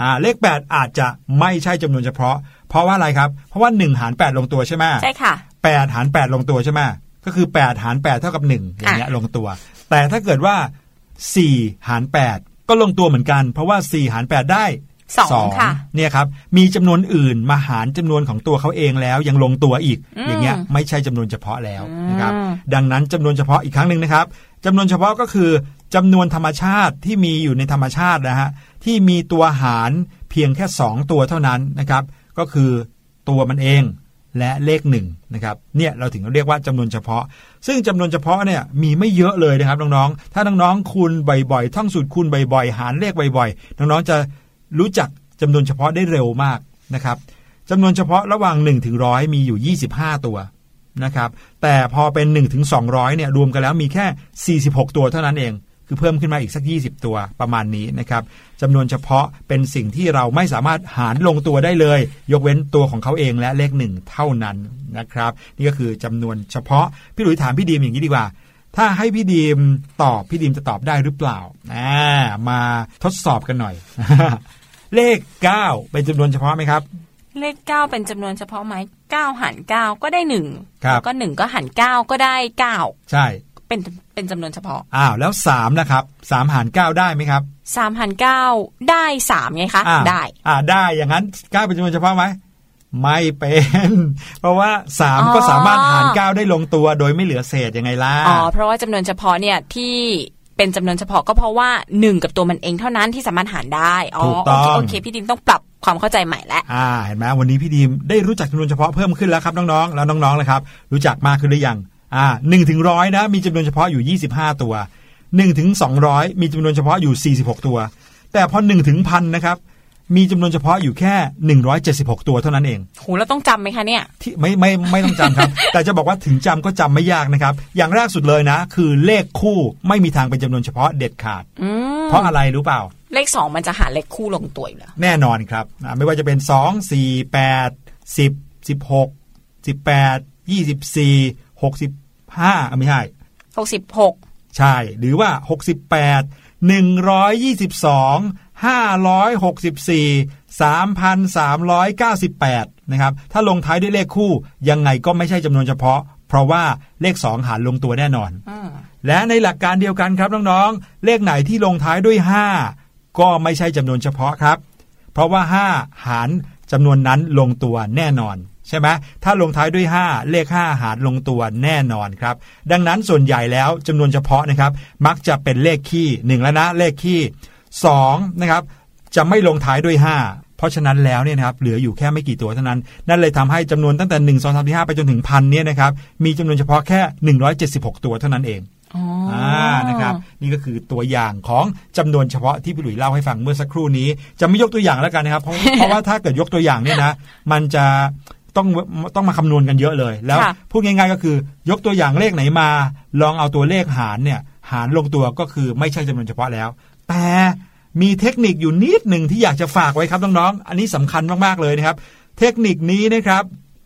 B: อ่าเลข 8 อาจจะไม่ใช่จำนวนเฉพาะ เพราะว่าอะไรครับ เพราะว่า 1 หาร 8 ลงตัวใช่ไหม
A: ใช่ค่ะ
B: 8 หาร 8 ลงตัวใช่ไหมก็คือ 8 หาร 8 เท่ากับ 1 อย่างเงี้ยลงตัว แต่ถ้าเกิดว่า 4 หาร 8 ก็ลงตัวเหมือนกัน เพราะว่า 4 หาร 8 ได้
A: สองค่ะ
B: เนี่ยครับมีจำนวนอื่นมาหารจำนวนของตัวเขาเองแล้วยังลงตัวอีก
A: อืม
B: อย่างเงี้ยไม่ใช่จำนวนเฉพาะแล้วนะครับ
A: อืม
B: ดังนั้นจำนวนเฉพาะอีกครั้งหนึ่งนะครับจำนวนเฉพาะก็คือจำนวนธรรมชาติที่มีอยู่ในธรรมชาตินะฮะที่มีตัวหารเพียงแค่ 2 ตัวเท่านั้นนะครับก็คือตัวมันเอง และเลขหนึ่งนะครับเนี่ยเราถึงเรียกว่าจำนวนเฉพาะ ซึ่งจำนวนเฉพาะเนี่ยมีไม่เยอะเลยนะครับน้องๆถ้าน้องๆคูณบ่อยๆท่องสูตรคูณบ่อยๆหารเลขบ่อยๆน้องๆจะรู้จักจำนวนเฉพาะได้เร็วมากนะครับจำนวนเฉพาะระหว่าง1ถึงร้อยมีอยู่ 25 ตัวนะครับแต่พอเป็น1ถึง200เนี่ยรวมกันแล้วมีแค่ 46 ตัวเท่านั้นเอง คือเพิ่มขึ้นมาอีกสัก 20 ตัวประมาณนี้นะครับจำนวนเฉพาะเป็นสิ่งที่เราไม่สามารถหารลงตัวได้เลย ยกเว้นตัวของเขาเองและเลขหนึ่งเท่านั้นนะครับ นี่ก็คือจำนวนเฉพาะ พี่หลุยถามพี่ดีมอย่างนี้ดีกว่า ถ้าให้พี่ดีมตอบพี่ดีมจะตอบได้หรือเปล่าอ่ามาทดสอบกันหน่อย เลข 9 เป็นจำนวนเฉพาะไหมครับ
A: เลขเก้าเป็นจำนวนเฉพาะไหมเก้าหารเก้าก็ได้หนึ่ง
B: ครับ
A: แล้วก็หนึ่งก็หารเก้าก็ได้เก้า
B: ใช่
A: เป็นเป็นจำนวนเฉพาะ
B: อ้าวแล้ว3นะครับ3หาร9ได้ไหมครับ
A: สามหารเก้าได้สามไงคะ
B: อ่า
A: ได้
B: อ่าได้อย่างนั้น9เป็นจำนวนเฉพาะไหมไม่เป็น เพราะว่า
A: อ๋อ
B: 3ก็สามารถหาร 9 ได้ลงตัวโดยไม่เหลือเศษยังไงล่ะ
A: อ๋อเพราะว่าจำนวนเฉพาะเนี่ยที่เป็นจำนวนเฉพาะก็เพราะว่าหนึ่งกับตัวมันเองเท่านั้นที่สามารถหารได้อ๋อ
B: ถูกต้อง
A: โอเคโอเคพี่ดิมต้องปรับความเข้าใจใหม่แล้ว
B: อ่าเห็นไหมวันนี้พี่ดีมได้รู้จักจำนวนเฉพาะเพิ่มขึ้นแล้วครับน้องๆแล้วน้องๆเลยครับ รู้จักมากขึ้นหรือยัง อ่าหนึ่งถึงร้อยนะมีจำนวนเฉพาะอยู่ 25 ตัว1ถึง200 มีจำนวนเฉพาะอยู่ 46 ตัว แต่พอ1ถึงพันนะครับมีจำนวนเฉพาะอยู่แค่ 176 ตัวเท่านั้นเอง
A: โหแล้วต้องจำไหมคะเนี่ย
B: ที่ไม่ไม่ไม่ต้องจำครับ แต่จะบอกว่าถึงจำก็จำไม่ยากนะครับ อย่างแรกสุดเลยนะ คือเลขคู่ไม่มีทางเป็นจำนวนเฉพาะเด็ดขาด
A: อืม
B: เพราะอะไรรู้เปล่า
A: เลขสองมันจะหาเลขคู่ลงตัวอยู่แล้ว
B: แน่นอนครับอ่าไม่ว่าจะเป็น 2 4 8 10 16 18 24 65ไม่ใช่
A: หกสิบหก
B: ใช่ หรือว่า 68 122 564 3,398นะครับถ้าลงท้ายด้วยเลขคู่ยังไงก็ไม่ใช่จำนวนเฉพาะ เพราะว่าเลข 2 หารลงตัวแน่นอน
A: อืม
B: และในหลักการเดียวกันครับน้องๆ เลขไหนที่ลงท้ายด้วย 5 ก็ไม่ใช่จำนวนเฉพาะครับ เพราะว่า 5 หารจำนวนนั้นลงตัวแน่นอน ใช่ไหมถ้าลงท้ายด้วย 5 เลข 5 หารลงตัวแน่นอนครับ ดังนั้นส่วนใหญ่แล้วจำนวนเฉพาะนะครับ มักจะเป็นเลขคี่1แล้วนะเลขคี่2นะครับจะไม่ลงท้ายด้วย 5 เพราะฉะนั้นแล้วเนี่ยนะครับเหลืออยู่แค่ไม่กี่ตัวเท่านั้น นั่นเลยทำให้จำนวนตั้งแต่ 1 2 3 4 5 ไปจนถึงพันเนี่ยนะครับมีจำนวนเฉพาะแค่ 176 ตัวเท่านั้นเอง
A: อ๋ออ
B: อ่านะครับนี่ก็คือตัวอย่างของจำนวนเฉพาะที่พี่หลุยเล่าให้ฟังเมื่อสักครู่นี้ จะไม่ยกตัวอย่างแล้วกันนะครับ เพราะเพราะว่าถ้าเกิดยกตัวอย่างเนี่ยนะ มันจะ ต้องต้องมาคำนวณกันเยอะเลย แล้ว
A: ค่ะ
B: พูดง่ายๆก็คือ ยกตัวอย่างเลขไหนมา ลองเอาตัวเลขหารเนี่ยหารลงตัวก็คือไม่ใช่จำนวนเฉพาะแล้ว แต่มีเทคนิคอยู่นิดหนึ่งที่อยากจะฝากไว้ครับน้องๆอันนี้สำคัญมากๆเลยนะครับ เทคนิคนี้นะครับ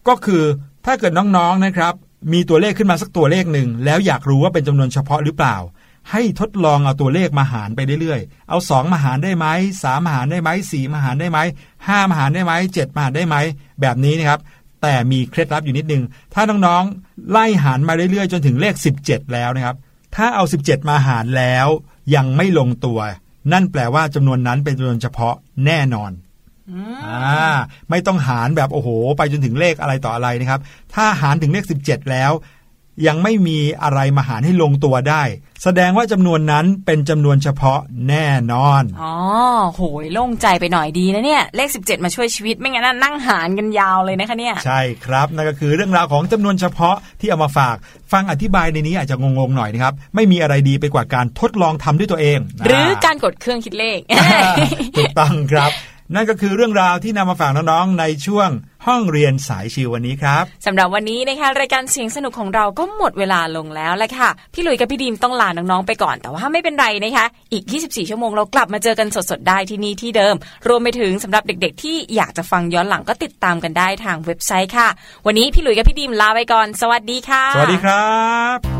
B: ก็คือถ้าเกิดน้องๆนะครับ มีตัวเลขขึ้นมาสักตัวเลขหนึ่งแล้วอยากรู้ว่าเป็นจำนวนเฉพาะหรือเปล่า ให้ทดลองเอาตัวเลขมาหารไปเรื่อยๆเอาสองมาหารได้ไหมสามมาหารได้ไหมสี่มาหารได้ไหมห้ามาหารได้ไหมเจ็ดมาหารได้ไหมแบบนี้นะครับ แต่มีเคล็ดลับอยู่นิดนึง ถ้าน้องๆ ไล่หารมาเรื่อยๆ จนถึงเลข 17 แล้วนะครับ ถ้าเอา 17 มาหารแล้วยังไม่ลงตัว นั่นแปลว่าจำนวนนั้นเป็นจำนวนเฉพาะแน่นอนอ่าไม่ต้องหารแบบโอ้โห ไปจนถึงเลขอะไรต่ออะไรนะครับ ถ้าหารถึงเลข 17 แล้ว ยังไม่มีอะไรมาหารให้ลงตัวได้ แสดงว่าจำนวนนั้นเป็นจำนวนเฉพาะแน่นอน
A: อ๋อ โหยโล่งใจไปหน่อยดีนะเนี่ย เลข 17 มาช่วยชีวิตไม่งั้นนะนั่งหารกันยาวเลยนะคะเนี่ย
B: ใช่ครับ นั่นก็คือเรื่องราวของจำนวนเฉพาะที่เอามาฝาก ฟังอธิบายในนี้อาจจะงงๆหน่อยนะครับ ไม่มีอะไรดีไปกว่าการทดลองทำด้วยตัวเอง
A: หรือการกดเครื่องคิดเลข
B: อ่าถูกต้องครับ นั่นก็คือเรื่องราวที่นำมาฝากน้องๆในช่วงห้องเรียนสายชิววันนี้ครับ
A: สำหรับวันนี้นะคะรายการเสียงสนุกของเราก็หมดเวลาลงแล้วแหละค่ะ พี่หลุยส์กับพี่ดีมต้องลาน้องๆไปก่อน แต่ว่าไม่เป็นไรนะคะอีก 24 ชั่วโมงเรากลับมาเจอกันสดๆได้ที่นี่ที่เดิม รวมไปถึงสำหรับเด็กๆ ที่อยากจะฟังย้อนหลังก็ติดตามกันได้ทางเว็บไซต์ค่ะ วันนี้พี่หลุยส์กับพี่ดีมลาไปก่อน สวัสดีค่ะ
B: สวัสดีครับ